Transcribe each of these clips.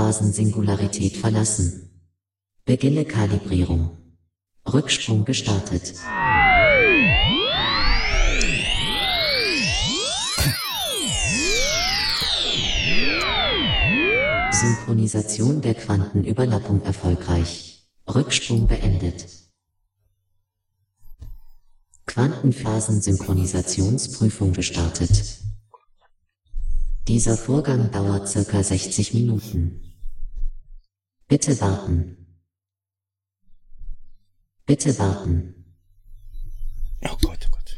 Quantensingularität verlassen. Beginne Kalibrierung. Rücksprung gestartet. Synchronisation der Quantenüberlappung erfolgreich. Rücksprung beendet. Quantenphasen-Synchronisationsprüfung gestartet. Dieser Vorgang dauert circa 60 Minuten. Bitte warten. Bitte warten. Oh Gott, oh Gott.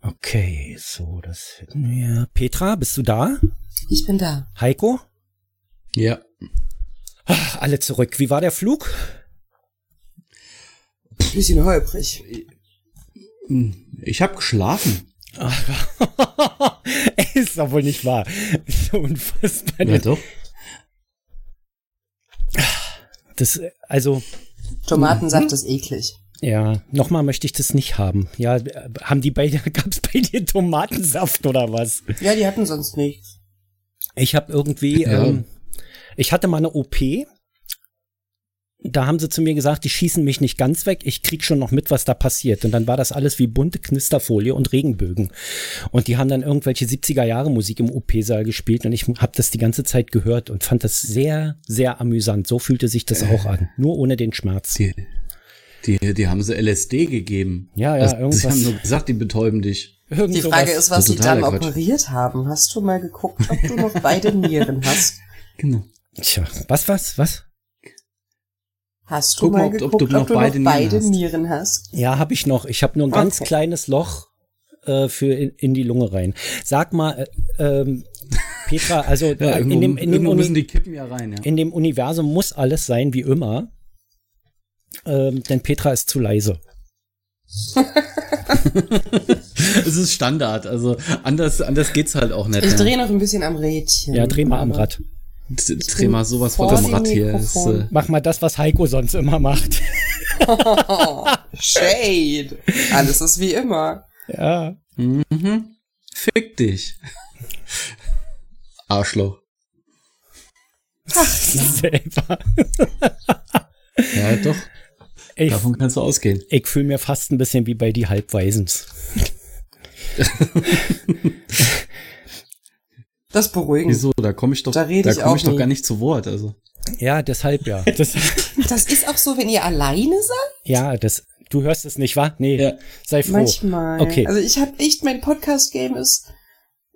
Okay, so, das hätten wir. Petra, bist du da? Ich bin da. Heiko? Ja. Ach, alle zurück. Wie war der Flug? Bisschen holprig. Ich habe geschlafen. ist doch wohl nicht wahr. So unfassbar. Ja, doch. Das, also, Tomatensaft ist eklig. ja, nochmal möchte ich das nicht haben. Ja, haben die bei dir, gab's bei dir Tomatensaft oder was? Ja, die hatten sonst nichts. Ich habe irgendwie, Ja. ähm, ich hatte mal eine OP. Da haben sie zu mir gesagt, die schießen mich nicht ganz weg, ich krieg schon noch mit, was da passiert. Und dann war das alles wie bunte Knisterfolie und Regenbögen. Und die haben dann irgendwelche 70er Jahre Musik im OP-Saal gespielt und ich habe das die ganze Zeit gehört und fand das sehr, sehr amüsant. So fühlte sich das auch an. Nur ohne den Schmerz. Die, die, die haben so LSD gegeben. Ja, ja, das, irgendwas. Sie haben nur gesagt, die betäuben dich. Irgend Die sowas. Frage ist, was sie dann operiert haben. Hast du mal geguckt, ob du noch beide Nieren hast? Genau. Tja, was, was, was? Hast du Guck mal mal, ob- ob geguckt, du noch beide Nieren beide. Nieren hast? Ja, habe ich noch. Ich habe nur ein ganz Okay. kleines Loch äh, für in, in die Lunge rein. Sag mal, äh, ähm, Petra, also Ja, äh, irgendwo, in, dem, in, dem Uni die Kippen ja rein, ja. in dem Universum muss alles sein wie immer. Ähm, denn Petra ist zu leise. Es ist Standard, also anders, anders geht's halt auch nicht. Ich drehe noch ein bisschen am Rädchen. Ja, dreh mal am Rad. Dreh mal sowas vor von dem Rad hier. Ist, äh, Mach mal das, was Heiko sonst immer macht. Oh, Shade. Alles ist wie immer. ja. mhm. Fick dich. Arschloch. Selber. Ja, doch. Ich, Davon kannst du ausgehen. ich fühle mir fast ein bisschen wie bei die Halbweisens. Das beruhigend. Wieso? Da komme ich doch, Da rede da ich komm auch ich doch nie. gar nicht zu Wort. Also. Ja, deshalb ja. Das, Das ist auch so, wenn ihr alleine seid? ja, das. Du hörst es nicht, wa? Nee. Ja. Sei froh. Manchmal. Okay. Also ich habe echt, mein Podcast-Game ist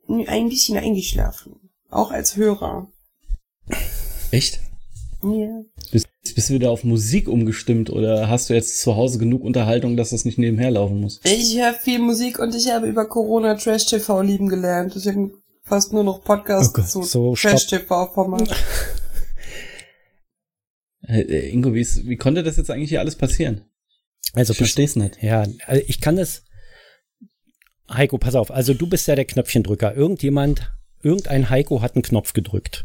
ein bisschen eingeschlafen. Auch als Hörer. Echt? Ja. Bist, bist du wieder auf Musik umgestimmt oder hast du jetzt zu Hause genug Unterhaltung, dass das nicht nebenher laufen muss? Ich höre viel Musik und ich habe über Corona Trash TV lieben gelernt. Deswegen fast nur noch Podcasts Oh zu so, Trash TV Format. Äh, äh, Ingo, wie, ist, wie konnte das jetzt eigentlich hier alles passieren? Also Ich versteh's nicht. Ja, also ich kann das. Heiko, pass auf. Also du bist ja der Knöpfchendrücker. Irgendjemand, irgendein Heiko hat einen Knopf gedrückt.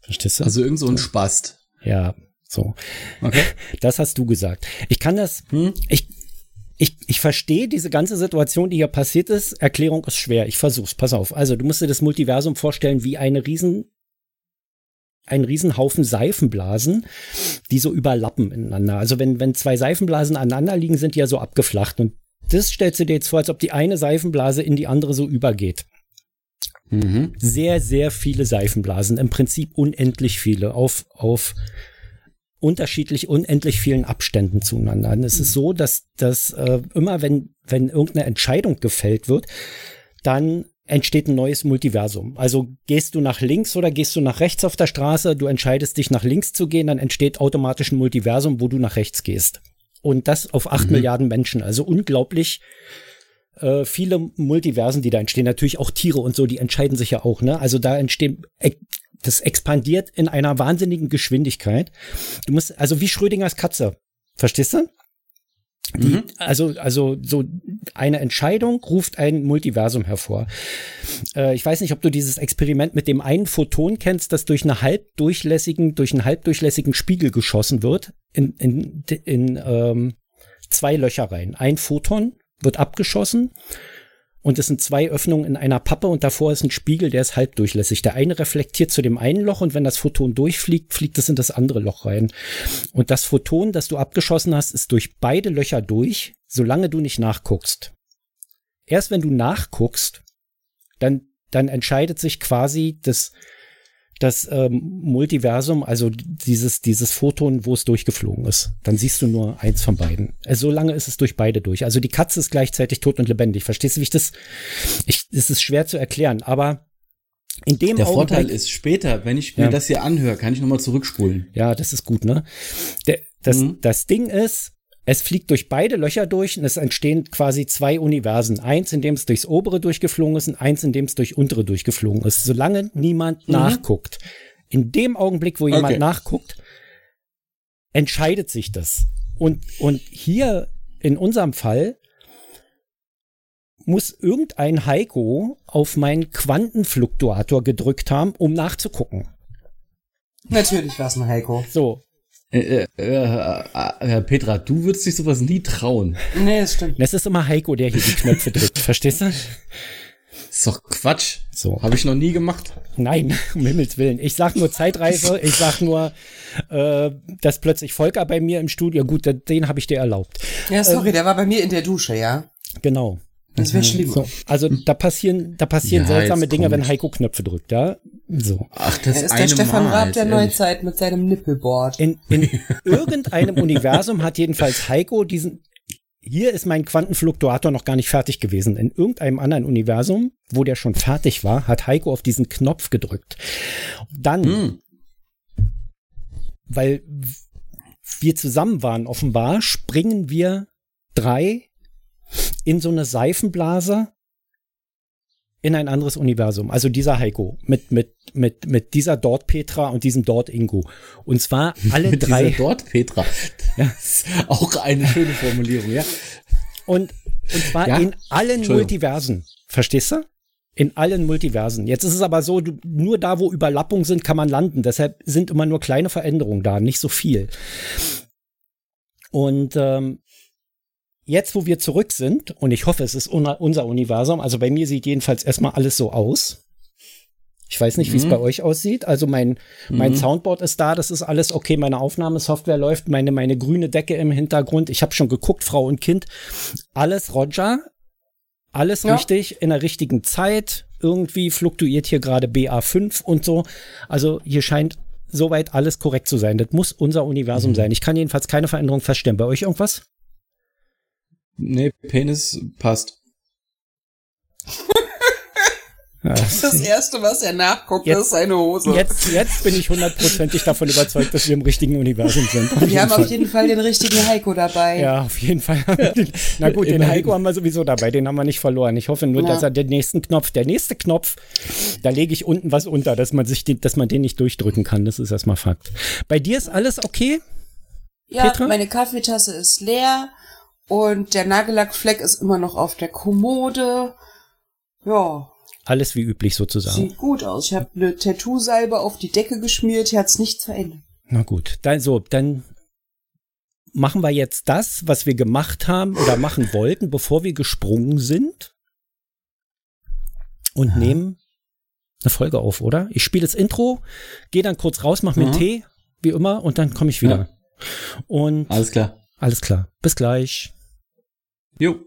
Verstehst du? Also irgend so ein Spast. ja, so. Okay. Das hast du gesagt. Ich kann das. Hm? Ich, ich, ich verstehe diese ganze Situation, die hier passiert ist. Erklärung ist schwer. Ich versuch's. Pass auf. Also du musst dir das Multiversum vorstellen wie eine riesen ein Riesenhaufen Seifenblasen, die so überlappen ineinander. Also wenn, wenn zwei Seifenblasen aneinander liegen, sind die ja so abgeflacht. Und das stellst du dir jetzt vor, als ob die eine Seifenblase in die andere so übergeht. Mhm. Sehr, sehr viele Seifenblasen, im Prinzip unendlich viele, auf, auf unterschiedlich unendlich vielen Abständen zueinander. Und es ist so, dass, dass äh, immer, wenn, wenn irgendeine Entscheidung gefällt wird, dann entsteht ein neues Multiversum. Also gehst du nach links oder gehst du nach rechts auf der Straße, du entscheidest dich nach links zu gehen, dann entsteht automatisch ein Multiversum, wo du nach rechts gehst. Und das auf acht Mhm. Milliarden Menschen. Also unglaublich äh, viele Multiversen, die da entstehen. Natürlich auch Tiere und so, die entscheiden sich ja auch. Ne? Also da entstehen, ex- das expandiert in einer wahnsinnigen Geschwindigkeit. Du musst, also wie Schrödingers Katze. Verstehst du? Die, Mhm. Also, also so eine Entscheidung ruft ein Multiversum hervor. Äh, ich weiß nicht, ob du dieses Experiment mit dem einen Photon kennst, das durch eine halbdurchlässigen, durch einen halbdurchlässigen Spiegel geschossen wird, in, in, in ähm, zwei Löcher rein. Ein Photon wird abgeschossen und es sind zwei Öffnungen in einer Pappe und davor ist ein Spiegel, der ist halbdurchlässig. Der eine reflektiert zu dem einen Loch und wenn das Photon durchfliegt, fliegt es in das andere Loch rein. Und das Photon, das du abgeschossen hast, ist durch beide Löcher durch, solange du nicht nachguckst. Erst wenn du nachguckst, dann, dann entscheidet sich quasi das, das ähm, Multiversum, also dieses, dieses Photon, wo es durchgeflogen ist. Dann siehst du nur eins von beiden. Also so lange ist es durch beide durch. Also die Katze ist gleichzeitig tot und lebendig. Verstehst du, wie ich das? Ich, es ist schwer zu erklären, aber in dem Der Augenblick, Vorteil ist, später, wenn ich mir Ja. das hier anhöre, kann ich nochmal zurückspulen. Ja, das ist gut, ne? Der, das, Mhm. das Ding ist, es fliegt durch beide Löcher durch und es entstehen quasi zwei Universen. Eins, in dem es durchs obere durchgeflogen ist und eins, in dem es durch untere durchgeflogen ist. Solange niemand nachguckt. In dem Augenblick, wo jemand Okay. nachguckt, entscheidet sich das. Und, und hier in unserem Fall muss irgendein Heiko auf meinen Quantenfluktuator gedrückt haben, um nachzugucken. Natürlich war es ein Heiko. So, Äh, äh, äh, äh, Petra, du würdest dich sowas nie trauen. Nee, das stimmt. Es ist immer Heiko, der hier die Knöpfe drückt. Verstehst du? ist doch Quatsch. So. Habe ich noch nie gemacht. Nein, um Himmels Willen. Ich sag nur Zeitreise. Ich sag nur, äh, dass plötzlich Volker bei mir im Studio, gut, den- habe ich dir erlaubt. Ja, sorry, der war bei mir in der Dusche, ja. Genau. Das wäre schlimm. So, also da passieren, da passieren Ja, seltsame Dinge, wenn. Heiko Knöpfe drückt, ja? So. Ach, das Er ist der Stefan Mal, Raab der. Neuzeit mit seinem Nippelboard. In, in irgendeinem Universum hat jedenfalls Heiko diesen. Hier ist mein Quantenfluktuator noch gar nicht fertig gewesen. In irgendeinem anderen Universum, wo der schon fertig war, hat Heiko auf diesen Knopf gedrückt. Dann, Hm. weil wir zusammen waren, offenbar, springen wir drei in so eine Seifenblase in ein anderes Universum. Also dieser Heiko mit, mit, mit, mit dieser dort Petra und diesem dort Ingo. Und zwar alle drei. dieser dort, Petra. Ist auch eine schöne Formulierung, ja. Und, und zwar Ja? in allen. Multiversen. Verstehst du? In allen Multiversen. Jetzt ist es aber so, du, nur da, wo Überlappungen sind, kann man landen. Deshalb sind immer nur kleine Veränderungen da, nicht so viel. Und ähm, jetzt, wo wir zurück sind, und ich hoffe, es ist unser Universum, also bei mir sieht jedenfalls erstmal alles so aus. Ich weiß nicht, wie es Mhm. bei euch aussieht. Also mein, mein Mhm. Soundboard ist da, das ist alles okay, meine Aufnahmesoftware läuft, meine, meine grüne Decke im Hintergrund. Ich habe schon geguckt, Frau und Kind. Alles Roger, alles Ja. richtig, in der richtigen Zeit. Irgendwie fluktuiert hier gerade BA5 und so. Also hier scheint soweit alles korrekt zu sein. Das muss unser Universum sein. Ich kann jedenfalls keine Veränderung feststellen. Bei euch irgendwas? Nee, Penis passt. Das erste, was er nachguckt, Jetzt- ist seine Hose. Jetzt, jetzt bin ich hundertprozentig davon überzeugt, dass wir im richtigen Universum sind. Auf Wir haben Fall. auf jeden Fall den richtigen Heiko dabei. Ja, auf jeden Fall. Na gut, den Immerhin. Heiko haben wir sowieso dabei, den haben wir nicht verloren. Ich hoffe nur, Ja. dass er den nächsten Knopf, der nächste Knopf, da lege ich unten was unter, dass man sich, den, dass man den nicht durchdrücken kann. Das ist erstmal Fakt. Bei dir ist alles okay? Ja, Petra? meine Kaffeetasse ist leer und der Nagellackfleck ist immer noch auf der Kommode. Ja, Alles wie üblich sozusagen. sieht gut aus. Ich habe eine Tattoo-Salbe auf die Decke geschmiert, hier hat's nichts verändert. Na gut, dann so, dann machen wir jetzt das, was wir gemacht haben oder machen wollten, bevor wir gesprungen sind und nehmen eine Folge auf, oder? Ich spiele das Intro, gehe dann kurz raus, mach mir einen Mhm. Tee, wie immer, und dann komme ich wieder. Und Alles klar. alles klar. Bis gleich. Jo.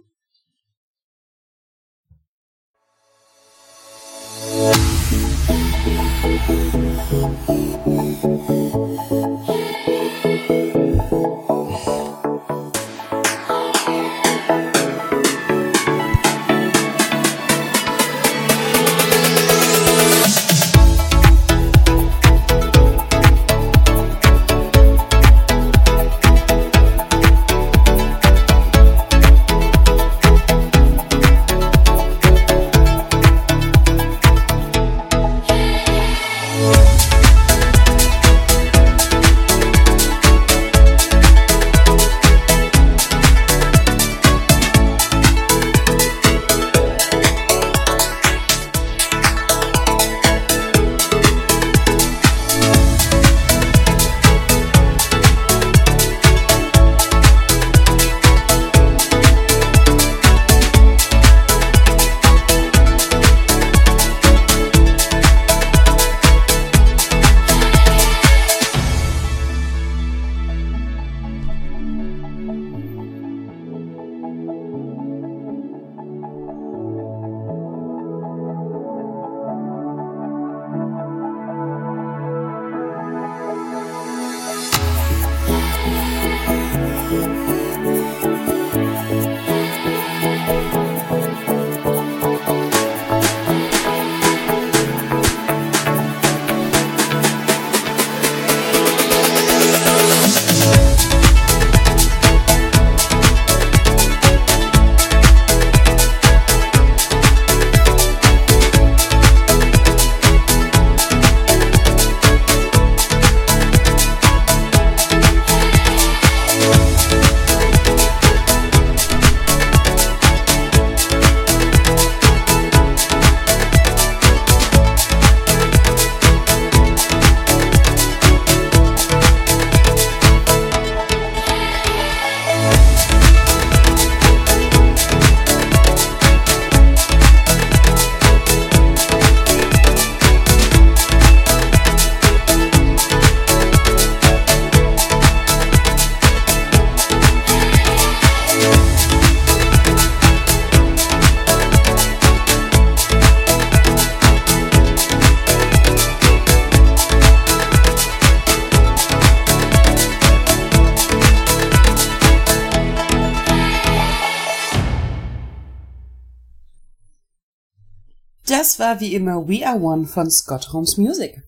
War wie immer We Are One von Scott Holmes Music.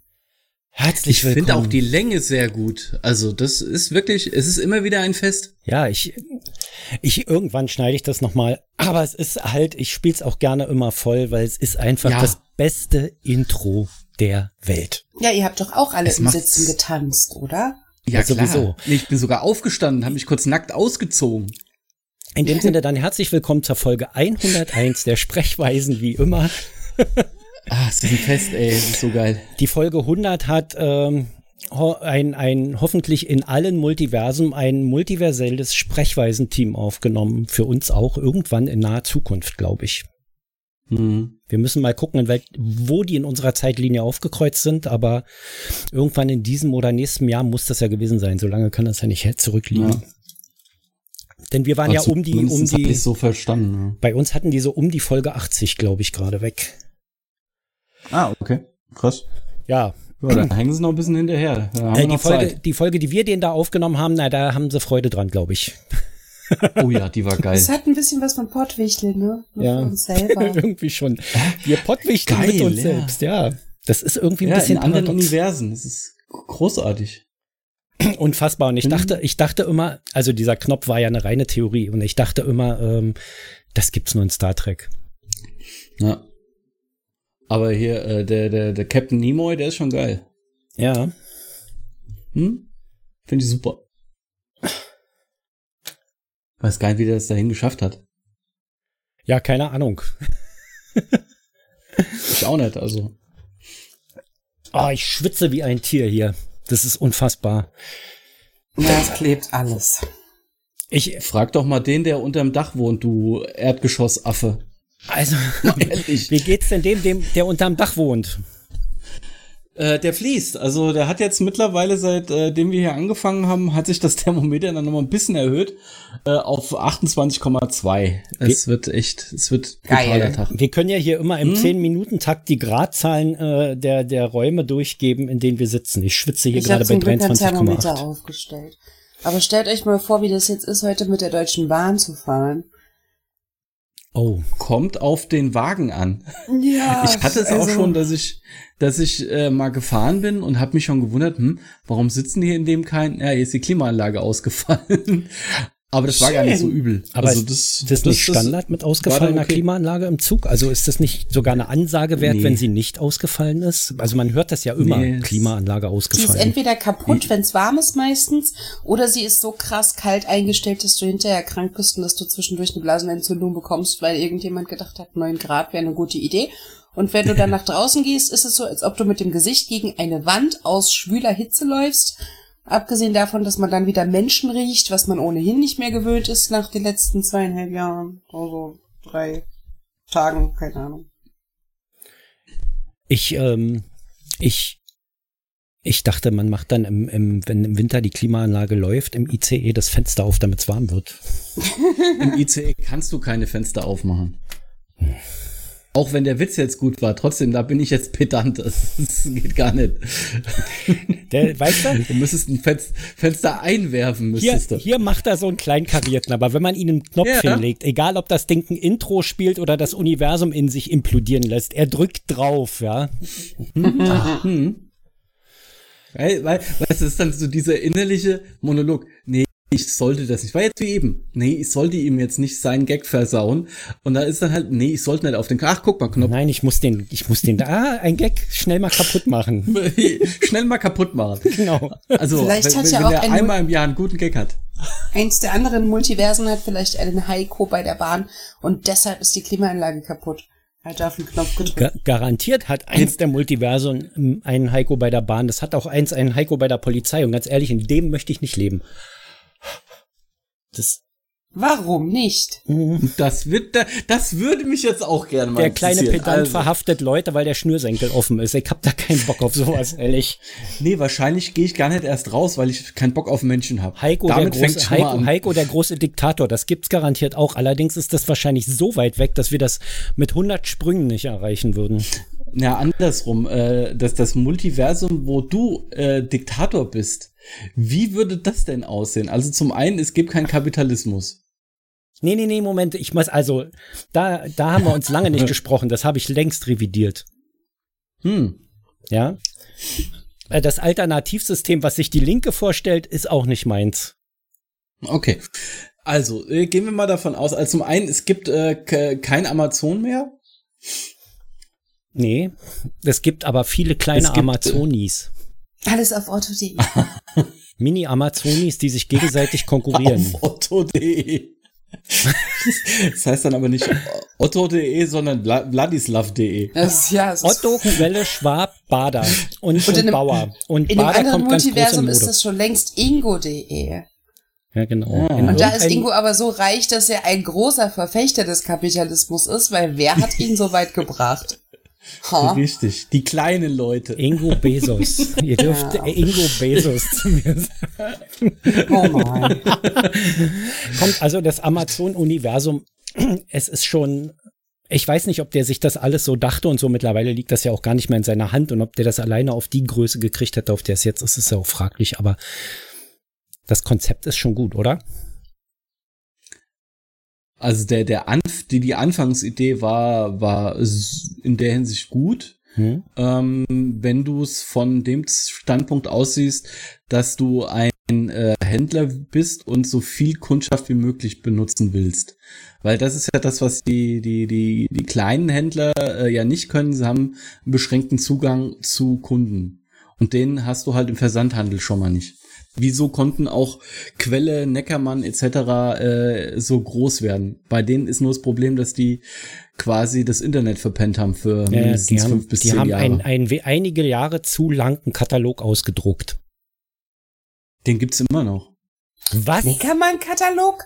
Herzlich Ich willkommen. finde auch die Länge sehr gut. Also das ist wirklich, es ist immer wieder ein Fest. Ja, ich, ich irgendwann schneide ich das nochmal. Aber es ist halt, ich spiele es auch gerne immer voll, weil es ist einfach Ja. das beste Intro der Welt. Ja, ihr habt doch auch alle Es im Sitzen getanzt, oder? Ja, sowieso. Nee, Ich bin sogar aufgestanden, habe mich kurz nackt ausgezogen. In dem Sinne dann herzlich willkommen zur Folge 101 der Sprechweisen wie immer. Ah, es ist ein Fest, ey, das ist so geil. Die Folge 100 hat ähm, ein, ein hoffentlich in allen Multiversen ein multiverselles Sprechweisenteam aufgenommen. Für uns auch irgendwann in naher Zukunft, glaube ich. Mhm. Wir müssen mal gucken, in wel wo die in unserer Zeitlinie aufgekreuzt sind, aber irgendwann in diesem oder nächsten Jahr muss das ja gewesen sein. So lange kann das ja nicht zurückliegen. Ja. Denn wir waren ja um die, um hab die, ich's so verstanden. ne? bei uns hatten die so um die Folge 80, glaube ich, gerade weg. Ah, okay. Krass. Ja, Ja, da hängen sie noch ein bisschen hinterher. Äh, die, Folge, Zeit. die Folge, die wir denen da aufgenommen haben, na, da haben sie Freude dran, glaube ich. Oh ja, die war geil. Es hat ein bisschen was von Pottwichteln, ne? Nur Ja. uns selber. irgendwie schon. Wir pottwichteln Geil, mit uns ja. selbst, ja. Das ist irgendwie ein Ja, bisschen in anderen paradox. Universen. Das ist großartig. unfassbar. Und ich Mhm. dachte, ich dachte immer, also dieser Knopf war ja eine reine Theorie und ich dachte immer, ähm, das gibt's nur in Star Trek. Ja. Aber hier, äh, der, der, der Captain Nimoy, der ist schon geil. Ja. Hm? Finde ich super. Weiß gar nicht, wie der das dahin geschafft hat. Ja, keine Ahnung. Ich auch nicht, also. Oh, ich schwitze wie ein Tier hier. Das ist unfassbar. Ja, es klebt alles. Ich, Frag doch mal den, der unterm Dach wohnt, du Erdgeschossaffe. also, wie geht's denn dem, dem, der unterm Dach wohnt? Äh, der fließt. Also der hat jetzt mittlerweile, seitdem wir hier angefangen haben, hat sich das Thermometer dann nochmal ein bisschen erhöht äh, auf 28,2. Es wird echt, es wird brutaler Tag. Wir können ja hier immer Hm? im 10-Minuten-Takt die Gradzahlen äh, der, der Räume durchgeben, in denen wir sitzen. Ich schwitze hier Ich habe gerade bei zum Glück ein Thermometer 23,8. aufgestellt. Aber stellt euch mal vor, wie das jetzt ist, heute mit der Deutschen Bahn zu fahren. Oh, Kommt auf den Wagen an. Ja. Ich hatte es auch also- schon, dass ich, dass ich äh, mal gefahren bin und habe mich schon gewundert, hm, warum sitzen hier in dem kein, ja, hier ist die Klimaanlage ausgefallen. Aber das war gar nicht so Schön. übel. Aber also ist das nicht Standard mit ausgefallener okay. Klimaanlage im Zug? Also ist das nicht sogar eine Ansage wert, Nee. wenn sie nicht ausgefallen ist? Also man hört das ja immer, Nee, Klimaanlage Die ist ausgefallen. entweder kaputt, wenn es warm ist meistens, oder sie ist so krass kalt eingestellt, dass du hinterher krank bist und dass du zwischendurch eine Blasenentzündung bekommst, weil irgendjemand gedacht hat, 9 Grad wäre eine gute Idee. Und wenn du dann nach draußen gehst, ist es so, als ob du mit dem Gesicht gegen eine Wand aus schwüler Hitze läufst. Abgesehen davon, dass man dann wieder Menschen riecht, was man ohnehin nicht mehr gewöhnt ist nach den letzten zweieinhalb Jahren. Also drei Tagen, keine Ahnung. Ich, ähm, ich, ich dachte, man macht dann im, im, wenn im Winter die Klimaanlage läuft, im ICE das Fenster auf, damit es warm wird. Im ICE kannst du keine Fenster aufmachen. Auch wenn der Witz jetzt gut war, trotzdem, da bin ich jetzt pedant. Das, das geht gar nicht. Der, weißt du? Du müsstest ein Fenster, Fenster einwerfen, Hier, müsstest du. hier macht er so einen kleinen karierten, aber wenn man ihn einen Knopf Ja. hinlegt, egal ob das Ding ein Intro spielt oder das Universum in sich implodieren lässt, er drückt drauf, ja. Weil, weil, weißt du, das ist dann so dieser innerliche Monolog. Nee, ich sollte das nicht. War jetzt wie eben. Nee, ich sollte ihm jetzt nicht seinen Gag versauen. Und da ist dann halt, nee, ich sollte nicht auf den, ach, guck mal, Knopf. Nein, ich muss den, ich muss den, ah, ein Gag schnell mal kaputt machen. Schnell mal kaputt machen. Genau. Also, Vielleicht wenn, hat wenn, ja wenn auch er ein- einmal im Jahr einen guten Gag hat. Eins der anderen Multiversen hat vielleicht einen Heiko bei der Bahn und deshalb ist die Klimaanlage kaputt. Hat auf den Knopf gedrückt. Ga garantiert hat eins der Multiversen einen Heiko bei der Bahn. Das hat auch eins einen Heiko bei der Polizei. Und ganz ehrlich, in dem möchte ich nicht leben. Das, Warum nicht? Das wird, das würde mich jetzt auch gerne mal der kleine. Pedant Also, verhaftet Leute, weil der Schnürsenkel offen ist. Ich hab da keinen Bock auf sowas, ehrlich. Nee, wahrscheinlich gehe ich gar nicht erst raus, weil ich keinen Bock auf Menschen habe. Heiko, Damit der große, Heiko. Heiko, der große Diktator, das gibt's garantiert auch. Allerdings ist das wahrscheinlich so weit weg, dass wir das mit 100 Sprüngen nicht erreichen würden. Ja, andersrum. Äh, dass das Multiversum, wo du äh, Diktator bist, wie würde das denn aussehen? Also zum einen, es gibt keinen Kapitalismus. Nee, nee, nee, Moment, ich muss also, da, da haben wir uns lange nicht gesprochen, das habe ich längst revidiert. Hm. Ja. Äh, Das Alternativsystem, was sich die Linke vorstellt, ist auch nicht meins. Okay. Also, äh, gehen wir mal davon aus, also zum einen, es gibt äh, ke- kein Amazon mehr. Nee. Es gibt aber viele kleine Es gibt, äh, Amazonis. Alles auf Otto.de. Mini-Amazonis, die sich gegenseitig konkurrieren. Auf otto.de. das heißt dann aber nicht otto.de, sondern Vla- vladislav.de. Ja, Otto, Quelle, Schwab, Bader und, Und und, Bauer. Und in dem Bader anderen groß in Multiversum ist das schon längst Ingo.de. ja, genau. Ah. Und da ist Ingo aber so reich, dass er ein großer Verfechter des Kapitalismus ist, weil wer hat ihn so weit gebracht? Ha? Richtig. Die kleinen Leute. Ingo Bezos. Ihr dürft Ja. Ingo Bezos zu mir sagen. Oh mein. Kommt also das Amazon-Universum. Es ist schon. Ich weiß nicht, ob der sich das alles so dachte und so mittlerweile liegt das ja auch gar nicht mehr in seiner Hand und ob der das alleine auf die Größe gekriegt hätte, auf der es jetzt ist, ist ja auch fraglich, aber das Konzept ist schon gut, oder? Also der, der Anf die, die Anfangsidee war, war in der Hinsicht gut. Hm? Ähm, wenn du es von dem Standpunkt aussiehst, dass du ein äh, Händler bist und so viel Kundschaft wie möglich benutzen willst. Weil das ist ja das, was die, die, die, die kleinen Händler äh, ja nicht können. Sie haben einen beschränkten Zugang zu Kunden. Und den hast du halt im Versandhandel schon mal nicht. Wieso konnten auch Quelle, Neckermann etc. Äh, so groß werden? Bei denen ist nur das Problem, dass die quasi das Internet verpennt haben für Ja, mindestens die haben, fünf bis die zehn haben Jahre. ein, ein, we- einige Jahre zu lang einen Katalog ausgedruckt. Den gibt's immer noch. Was? Neckermann-Katalog?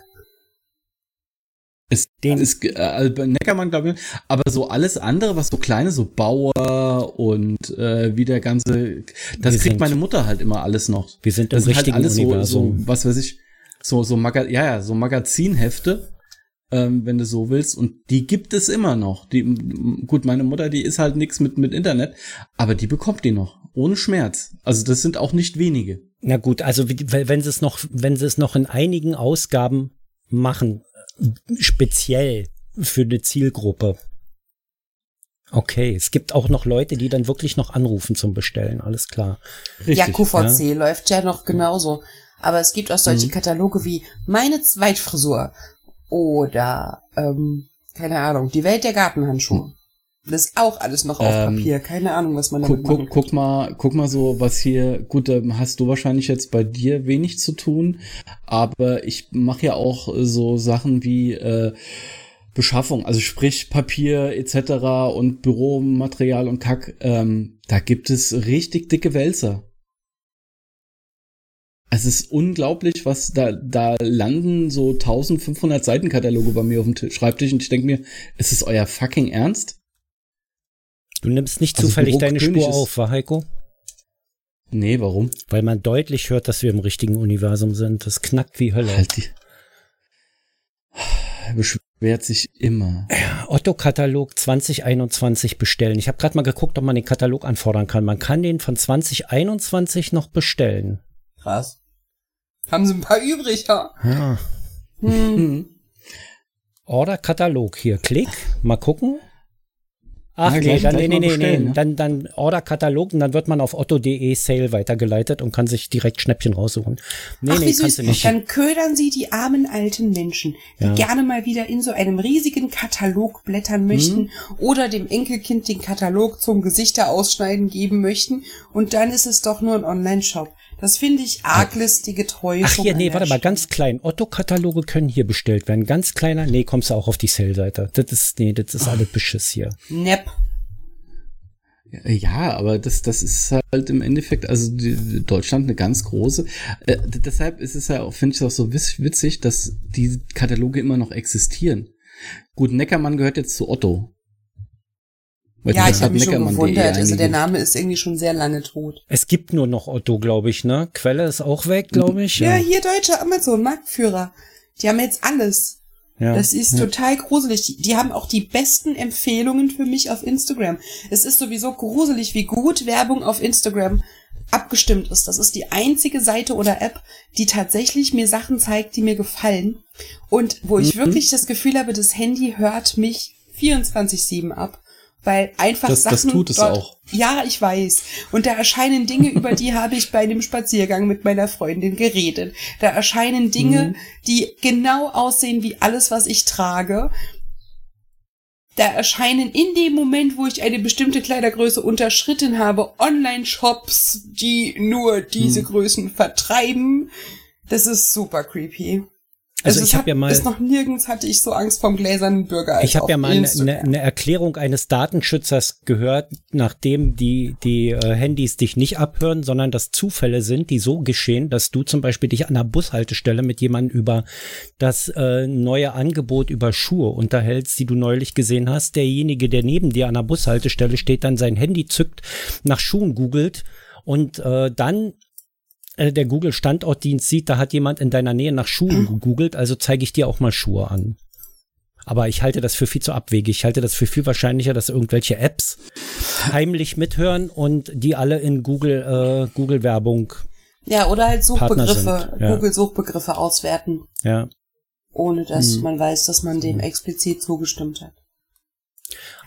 Es, Den- es, äh, also Neckermann, glaube ich, aber so alles andere, was so kleine, so Bauer und äh, wie der ganze, das Wir kriegt sind- meine Mutter halt immer alles noch. Wir sind im Das halt richtigen alles so, so, was weiß ich, so, so Maga ja, ja, so Magazinhefte, ähm, wenn du so willst. Und die gibt es immer noch. Die, gut, meine Mutter, die ist halt nix mit, mit Internet, aber die bekommt die noch. Ohne Schmerz. Also das sind auch nicht wenige. Na gut, also wenn sie es noch, wenn sie es noch in einigen Ausgaben machen, speziell für eine Zielgruppe. Okay, es gibt auch noch Leute, die dann wirklich noch anrufen zum Bestellen, alles klar. Ja, QVC läuft ja noch genauso. Aber es gibt auch solche Mhm. Kataloge wie Meine Zweitfrisur oder, ähm, keine Ahnung, Die Welt der Gartenhandschuhe. Das ist auch alles noch auf Ähm, Papier. Keine Ahnung, was man damit Guck, machen guck, guck mal, guck mal so, was hier, gut, da hast du wahrscheinlich jetzt bei dir wenig zu tun, aber ich mache ja auch so Sachen wie äh, Beschaffung, also sprich Papier etc. und Büromaterial und Kack, ähm, da gibt es richtig dicke Wälzer. Es ist unglaublich, was da, da landen so 1500 Seitenkataloge bei mir auf dem Tisch- Schreibtisch und ich denke mir, ist es euer fucking Ernst? Du nimmst nicht Also zufällig deine Spur auf, wa Heiko? Nee, warum? Weil man deutlich hört, dass wir im richtigen Universum sind. Das knackt wie Hölle. Halt die. Wehrt sich immer. Otto-Katalog 2021 bestellen. Ich habe gerade mal geguckt, ob man den Katalog anfordern kann. Man kann den von 2021 noch bestellen. Krass. Haben sie ein paar übrig, ja? Ja. Hm. Order-Katalog hier. Klick. Mal gucken. Ach Na, nee, gleich- dann, gleich nee, nee, nee, bestellen, nee. ne? Dann, dann Order-Katalog und dann wird man auf otto.de Sale weitergeleitet und kann sich direkt Schnäppchen raussuchen. Nee, Ach, nee, wie süß. nicht. Dann ködern sie die armen alten Menschen, die Ja. gerne mal wieder in so einem riesigen Katalog blättern möchten oder dem Enkelkind den Katalog zum Gesichter ausschneiden geben möchten und dann ist es doch nur ein Online-Shop. Das finde ich arglistige Täuschung. Ach hier, nee, warte mal, ganz klein. Otto-Kataloge können hier bestellt werden. Ganz kleiner, nee, kommst du auch auf die Sale-Seite. Das ist, nee, das ist alles Beschiss hier. Nepp. Ja, aber das, das ist halt im Endeffekt, also die, die Deutschland eine ganz große. Äh, deshalb ist es ja auch, finde ich es auch so witzig, dass die Kataloge immer noch existieren. Gut, Neckermann gehört jetzt zu Otto. Ja, ich habe mich schon Neckermann.de gewundert. Also der. Name ist irgendwie schon sehr lange tot. Es gibt nur noch Otto, glaube ich, ne? Quelle ist auch weg, glaube ich. Ja, hier deutsche Amazon, Marktführer. Die haben jetzt alles. ja. Das ist total gruselig. Die, die haben auch die besten Empfehlungen für mich auf Instagram. Es ist sowieso gruselig, wie gut Werbung auf Instagram abgestimmt ist. Das ist die einzige Seite oder App, die tatsächlich mir Sachen zeigt, die mir gefallen. Und wo ich wirklich das Gefühl habe, das Handy hört mich 24-7 ab. Weil einfach Das- das Sachen tut es dort, auch. Ja, ich weiß. Und da erscheinen Dinge, über die habe ich bei einem Spaziergang mit meiner Freundin geredet. Da erscheinen Dinge, Mhm. die genau aussehen wie alles, was ich trage. Da erscheinen in dem Moment, wo ich eine bestimmte Kleidergröße unterschritten habe, Online-Shops, die nur diese Mhm. Größen vertreiben. Das ist super creepy. Also es ich hab hat- ja mal- Ist noch nirgends hatte ich so Angst vom gläsernen Bürger. Ich habe ja mal eine, eine, eine Erklärung eines Datenschützers gehört, nachdem die, die äh, Handys dich nicht abhören, sondern dass Zufälle sind, die so geschehen, dass du zum Beispiel dich an einer Bushaltestelle mit jemandem über das äh, neue Angebot über Schuhe unterhältst, die du neulich gesehen hast. Derjenige, der neben dir an der Bushaltestelle steht, dann sein Handy zückt, nach Schuhen googelt und äh, dann äh, der Google Standortdienst sieht, da hat jemand in deiner Nähe nach Schuhen gegoogelt, also zeige ich dir auch mal Schuhe an. Aber ich halte das für viel zu abwegig. Ich halte das für viel wahrscheinlicher, dass irgendwelche Apps heimlich mithören und die alle in Google äh, Google Werbung. Ja, oder halt Suchbegriffe, ja. Google-Suchbegriffe auswerten, Ja. ohne dass Hm. man weiß, dass man dem explizit zugestimmt hat.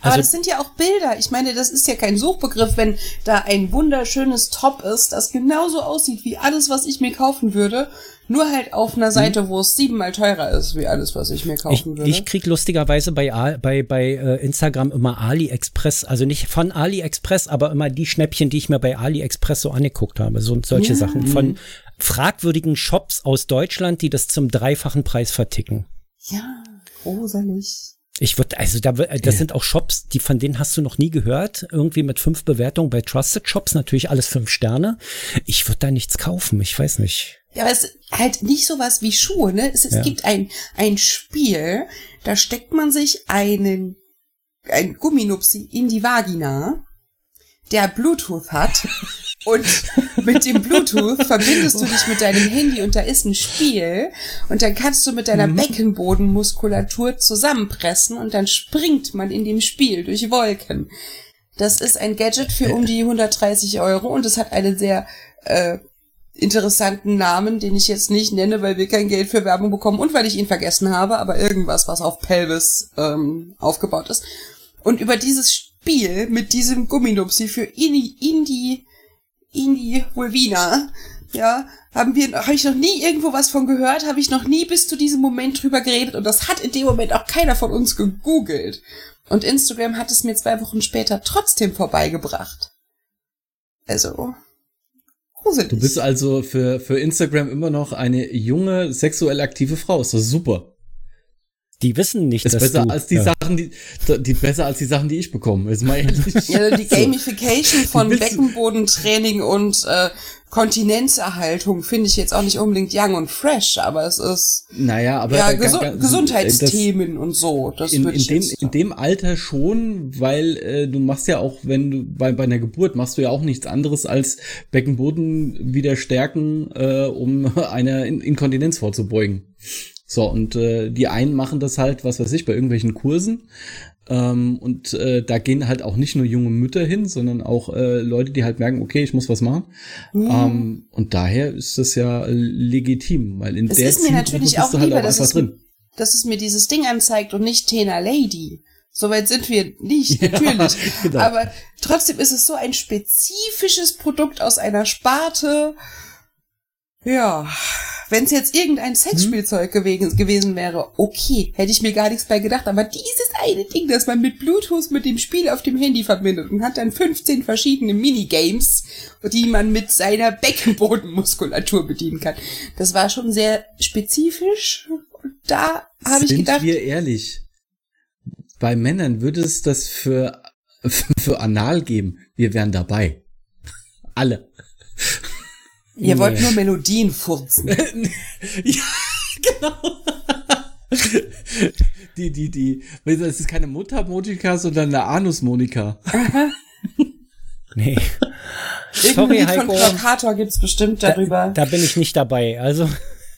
Also- Aber das sind ja auch Bilder. Ich meine, das ist ja kein Suchbegriff, wenn da ein wunderschönes Top ist, das genauso aussieht wie alles, was ich mir kaufen würde, nur halt auf einer Seite, wo es siebenmal teurer ist, wie alles, was ich mir Ich, kaufen würde. ich krieg lustigerweise bei, bei, bei äh, Instagram immer AliExpress, also nicht von AliExpress, aber immer die Schnäppchen, die ich mir bei AliExpress so angeguckt habe. So solche Ja. Sachen von fragwürdigen Shops aus Deutschland, die das zum dreifachen Preis verticken. ja, gruselig. Ich würde, also da, wür- das sind auch Shops, die von denen hast du noch nie gehört. Irgendwie mit fünf Bewertungen bei Trusted Shops, natürlich alles fünf Sterne. Ich würde da nichts kaufen, ich weiß nicht. Ja, aber es ist halt nicht sowas wie Schuhe, ne? Es, es Ja. gibt ein, ein Spiel, da steckt man sich einen, ein Gumminupsi in die Vagina, der Bluetooth hat. Und mit dem Bluetooth verbindest du dich mit deinem Handy und da ist ein Spiel und dann kannst du mit deiner Beckenbodenmuskulatur zusammenpressen und dann springt man in dem Spiel durch Wolken. Das ist ein Gadget für um die 130 Euro und es hat einen sehr äh, interessanten Namen, den ich jetzt nicht nenne, weil wir kein Geld für Werbung bekommen und weil ich ihn vergessen habe, aber irgendwas, was auf Pelvis ähm, aufgebaut ist. Und über dieses Spiel mit diesem Gumminupsi für in die, in die, in die Vulvina, ja, haben wir, habe ich noch nie irgendwo was von gehört, habe ich noch nie bis zu diesem Moment drüber geredet und das hat in dem Moment auch keiner von uns gegoogelt. Und Instagram hat es mir zwei Wochen später trotzdem vorbeigebracht. Also, gruselig. Du bist also für, für Instagram immer noch eine junge, sexuell aktive Frau. Ist das super. Die wissen nicht, Ist dass besser du, als die ja. Sachen, die, die besser als die Sachen, die ich bekomme. Ist mal ehrlich. Ja, die Gamification von Beckenbodentraining und äh, Kontinenzerhaltung finde ich jetzt auch nicht unbedingt young und fresh, aber es ist Naja, aber ja äh, Gesu Gesundheitsthemen und so. Das Das, in, in, dem, in dem Alter schon, weil äh, du machst ja auch, wenn du bei, bei einer Geburt machst du ja auch nichts anderes als Beckenboden wieder stärken, äh, um einer In Inkontinenz vorzubeugen. So, und äh, die einen machen das halt, was weiß ich, bei irgendwelchen Kursen. Ähm, und äh, da gehen halt auch nicht nur junge Mütter hin, sondern auch äh, Leute, die halt merken, okay, ich muss was machen. Ja. Ähm, und daher ist das ja legitim, weil in es der ist mir natürlich auch halt lieber, auch dass, es, drin. dass es mir dieses Ding anzeigt und nicht Tena Lady. Soweit sind wir nicht, natürlich. Ja, genau. Aber trotzdem ist es so ein spezifisches Produkt aus einer Sparte. Ja, wenn es jetzt irgendein Sexspielzeug hm? gewesen, gewesen wäre, okay, hätte ich mir gar nichts bei gedacht. Aber dieses eine Ding, das man mit Bluetooth mit dem Spiel auf dem Handy verbindet und hat dann 15 verschiedene Minigames, die man mit seiner Beckenbodenmuskulatur bedienen kann. Das war schon sehr spezifisch. Und da habe ich gedacht. Sind wir ehrlich? Bei Männern würde es das für, für Anal geben. Wir wären dabei. Alle. Ihr nee. wollt nur Melodien furzen. ja, genau. die, die, die, das ist keine Mundharmonika, sondern eine Anusmonika. nee. Sorry, Heiko. von Krakator gibt's bestimmt darüber. Da, da bin ich nicht dabei, also.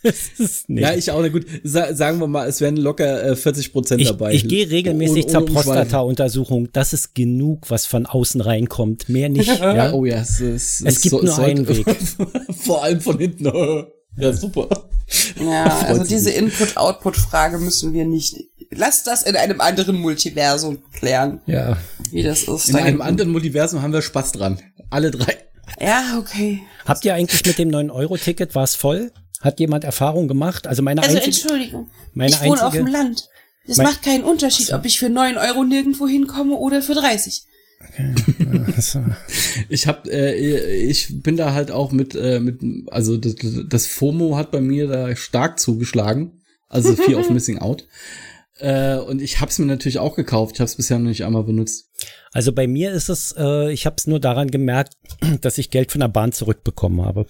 ja, ich auch. Na gut, sa sagen wir mal, es werden locker äh, 40 Prozent dabei. Ich gehe regelmäßig zur Prostata-Untersuchung. Das ist genug, was von außen reinkommt. Mehr nicht. ja? Oh ja, es, es, es gibt so, nur einen Weg. Vor allem von hinten. Ja, super. Ja, also diese Input-Output-Frage müssen wir nicht. Lass das in einem anderen Multiversum klären. Ja. Wie das ist. In einem anderen Multiversum haben wir Spaß dran. Alle drei. Ja, okay. Habt ihr eigentlich mit dem 9-Euro-Ticket, war es voll? Hat jemand Erfahrung gemacht? Also meine also einzige, Entschuldigung, meine ich wohne auf dem Land. Es macht keinen Unterschied, so. ob ich für neun Euro nirgendwo hinkomme oder für 30. Okay. ich hab, äh, ich bin da halt auch mit, äh, mit, also das, das FOMO hat bei mir da stark zugeschlagen. Also Fear of Missing Out. Äh, und ich habe es mir natürlich auch gekauft. Ich habe es bisher noch nicht einmal benutzt. Also bei mir ist es, äh, ich habe es nur daran gemerkt, dass ich Geld von der Bahn zurückbekommen habe.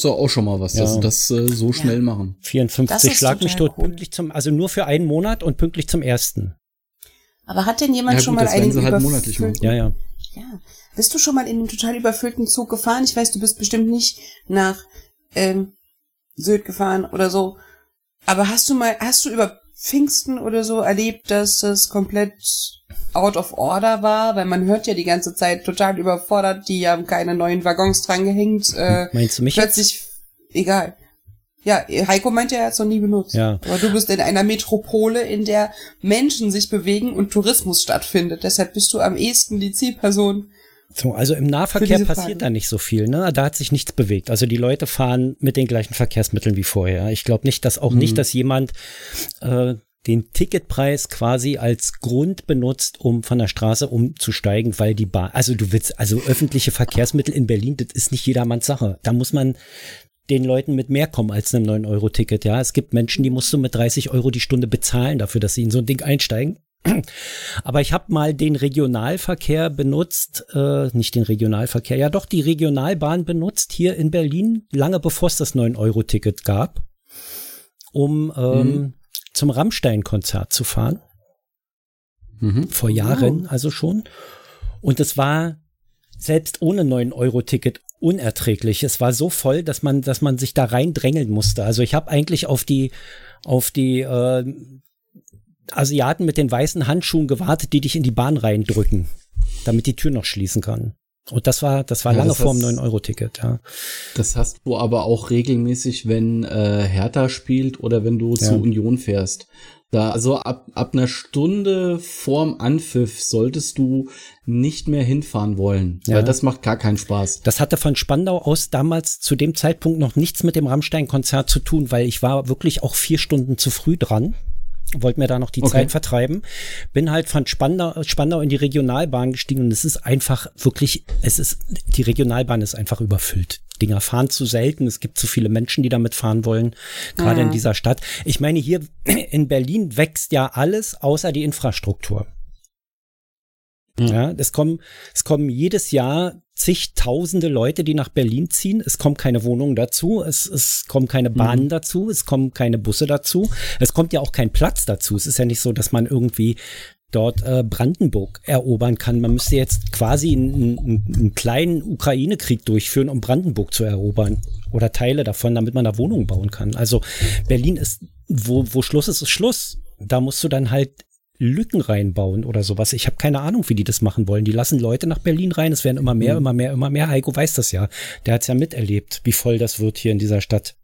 So, auch schon mal was, ja. dass sie das äh, so schnell ja. machen. 54 Schlag mich tot, cool. pünktlich zum, also nur für einen Monat und pünktlich zum ersten. Aber hat denn jemand ja, schon gut, mal einen halt monatlich machen. Ja, ja. Ja. Bist du schon mal in einem total überfüllten Zug gefahren? Ich weiß, du bist bestimmt nicht nach ähm, Sylt gefahren oder so. Aber hast du mal, hast du über Pfingsten oder so erlebt, dass das komplett out of order war, weil man hört ja die ganze Zeit total überfordert, die haben keine neuen Waggons dran gehängt. Äh, Meinst du mich? Plötzlich, jetzt? egal. Ja, Heiko meint ja, er hat es noch nie benutzt. Ja. Aber du bist in einer Metropole, in der Menschen sich bewegen und Tourismus stattfindet. Deshalb bist du am ehesten die Zielperson. So, also im Nahverkehr passiert da nicht so viel, ne? Da hat sich nichts bewegt. Also die Leute fahren mit den gleichen Verkehrsmitteln wie vorher. Ich glaube nicht, dass auch mhm. nicht, dass jemand äh, den Ticketpreis quasi als Grund benutzt, um von der Straße umzusteigen, weil die Bahn, also du willst, also öffentliche Verkehrsmittel in Berlin, das ist nicht jedermanns Sache. Da muss man den Leuten mit mehr kommen als einem 9-Euro-Ticket. Ja, es gibt Menschen, die musst du mit 30 Euro die Stunde bezahlen dafür, dass sie in so ein Ding einsteigen. Aber ich habe mal den Regionalverkehr benutzt, äh, nicht den Regionalverkehr, ja doch die Regionalbahn benutzt hier in Berlin, lange bevor es das 9-Euro-Ticket gab, um ähm, mhm zum Rammstein-Konzert zu fahren. Mhm. Vor Jahren oh. also schon. Und es war selbst ohne 9-Euro-Ticket unerträglich. Es war so voll, dass man, dass man sich da reindrängeln musste. Also ich habe eigentlich auf die, auf die äh, Asiaten mit den weißen Handschuhen gewartet, die dich in die Bahn reindrücken, damit die Tür noch schließen kann. Und das war, das war ja, lange das vor dem 9-Euro-Ticket, ja. Das hast du aber auch regelmäßig, wenn äh, Hertha spielt oder wenn du ja. zu Union fährst. Da, also ab, ab einer Stunde vorm Anpfiff solltest du nicht mehr hinfahren wollen, ja. weil das macht gar keinen Spaß. Das hatte von Spandau aus damals zu dem Zeitpunkt noch nichts mit dem Rammstein-Konzert zu tun, weil ich war wirklich auch vier Stunden zu früh dran wollte mir da noch die okay. Zeit vertreiben. Bin halt von Spandau, Spandau in die Regionalbahn gestiegen und es ist einfach wirklich, es ist, die Regionalbahn ist einfach überfüllt. Dinger fahren zu selten. Es gibt zu viele Menschen, die damit fahren wollen, gerade mhm. in dieser Stadt. Ich meine, hier in Berlin wächst ja alles außer die Infrastruktur. Mhm. Ja, es kommen, es kommen jedes Jahr zigtausende Leute, die nach Berlin ziehen. Es kommen keine Wohnungen dazu, es, es kommen keine Bahnen mhm. dazu, es kommen keine Busse dazu. Es kommt ja auch kein Platz dazu. Es ist ja nicht so, dass man irgendwie dort äh, Brandenburg erobern kann. Man müsste jetzt quasi einen, einen, einen kleinen Ukraine-Krieg durchführen, um Brandenburg zu erobern oder Teile davon, damit man da Wohnungen bauen kann. Also Berlin ist, wo, wo Schluss ist, ist Schluss. Da musst du dann halt Lücken reinbauen oder sowas. Ich habe keine Ahnung, wie die das machen wollen. Die lassen Leute nach Berlin rein. Es werden immer mehr, mhm. immer mehr, immer mehr. Heiko weiß das ja. Der hat's ja miterlebt, wie voll das wird hier in dieser Stadt.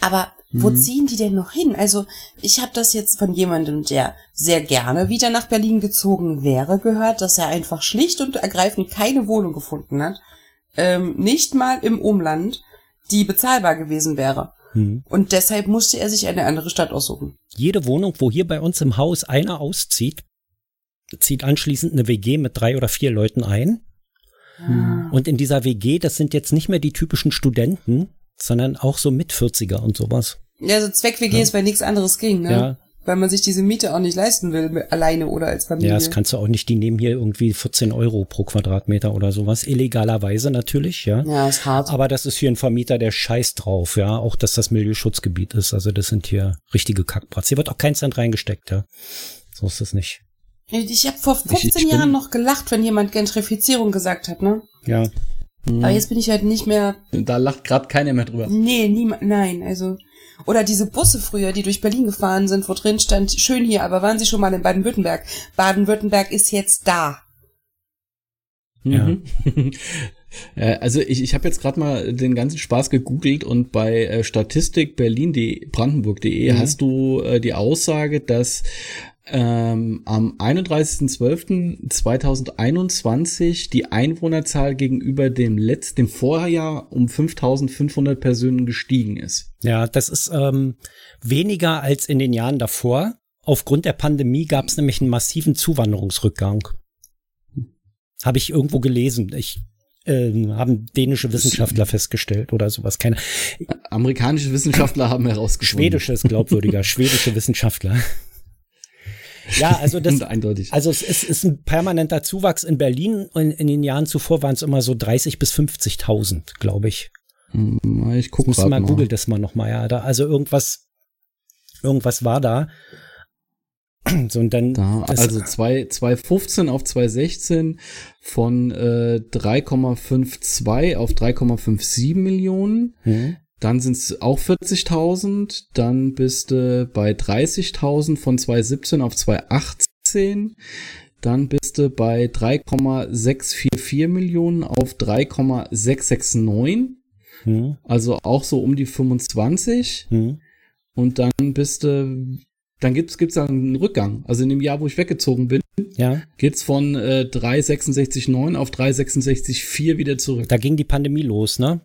Aber wo mhm. ziehen die denn noch hin? Also ich habe das jetzt von jemandem, der sehr gerne wieder nach Berlin gezogen wäre, gehört, dass er einfach schlicht und ergreifend keine Wohnung gefunden hat. Ähm, nicht mal im Umland, die bezahlbar gewesen wäre. Mhm. Und deshalb musste er sich eine andere Stadt aussuchen. Jede Wohnung, wo hier bei uns im Haus einer auszieht, zieht anschließend eine WG mit drei oder vier Leuten ein. Mhm. Und in dieser WG, das sind jetzt nicht mehr die typischen Studenten, sondern auch so mit 40er und sowas. Ja, so Zweck-WG ja. ist, weil nichts anderes ging, ne? Ja, weil man sich diese Miete auch nicht leisten will, alleine oder als Familie. Ja, das kannst du auch nicht. Die nehmen hier irgendwie 14 Euro pro Quadratmeter oder sowas. Illegalerweise natürlich, ja. Ja, ist hart. Aber das ist hier ein Vermieter, der scheißt drauf, ja. Auch, dass das Milieuschutzgebiet ist. Also das sind hier richtige Kackpratz. Hier wird auch kein Cent reingesteckt, ja. So ist es nicht. Ich habe vor 15 ich, ich Jahren noch gelacht, wenn jemand Gentrifizierung gesagt hat, ne? Ja. Aber jetzt bin ich halt nicht mehr. Da lacht gerade keiner mehr drüber. Nee, niemand, nein, also. Oder diese Busse früher, die durch Berlin gefahren sind, wo drin stand, schön hier, aber waren Sie schon mal in Baden-Württemberg? Baden-Württemberg ist jetzt da. Ja. Mhm. Äh, also ich, ich habe jetzt gerade mal den ganzen Spaß gegoogelt und bei äh, Statistik Berlin.de, Brandenburg.de mhm. hast du äh, die Aussage, dass ähm, am 31.12.2021 die Einwohnerzahl gegenüber dem letzten, dem Vorjahr um 5.500 Personen gestiegen ist. Ja, das ist ähm, weniger als in den Jahren davor. Aufgrund der Pandemie gab es nämlich einen massiven Zuwanderungsrückgang. Habe ich irgendwo gelesen. Ich äh, haben dänische Wissenschaftler festgestellt oder sowas. Keine. Amerikanische Wissenschaftler haben herausgefunden. Schwedische ist glaubwürdiger. schwedische Wissenschaftler. Ja, also das, eindeutig. also es ist, ist ein permanenter Zuwachs in Berlin und in den Jahren zuvor waren es immer so 30 bis 50.000, glaube ich. Hm, ich gucke mal, mal. Google das mal noch mal, ja. Da, also irgendwas, irgendwas war da. So, und dann. Da, also 2,15 auf 2,16 von äh, 3,52 auf 3,57 Millionen. Mhm. Dann sind es auch 40.000. Dann bist du bei 30.000 von 2017 auf 2018. Dann bist du bei 3,644 Millionen auf 3,669. Hm. Also auch so um die 25. Hm. Und dann bist du, dann gibt's, gibt's dann einen Rückgang. Also in dem Jahr, wo ich weggezogen bin, ja. geht's von äh, 3,66,9 auf 3,66,4 wieder zurück. Da ging die Pandemie los, ne?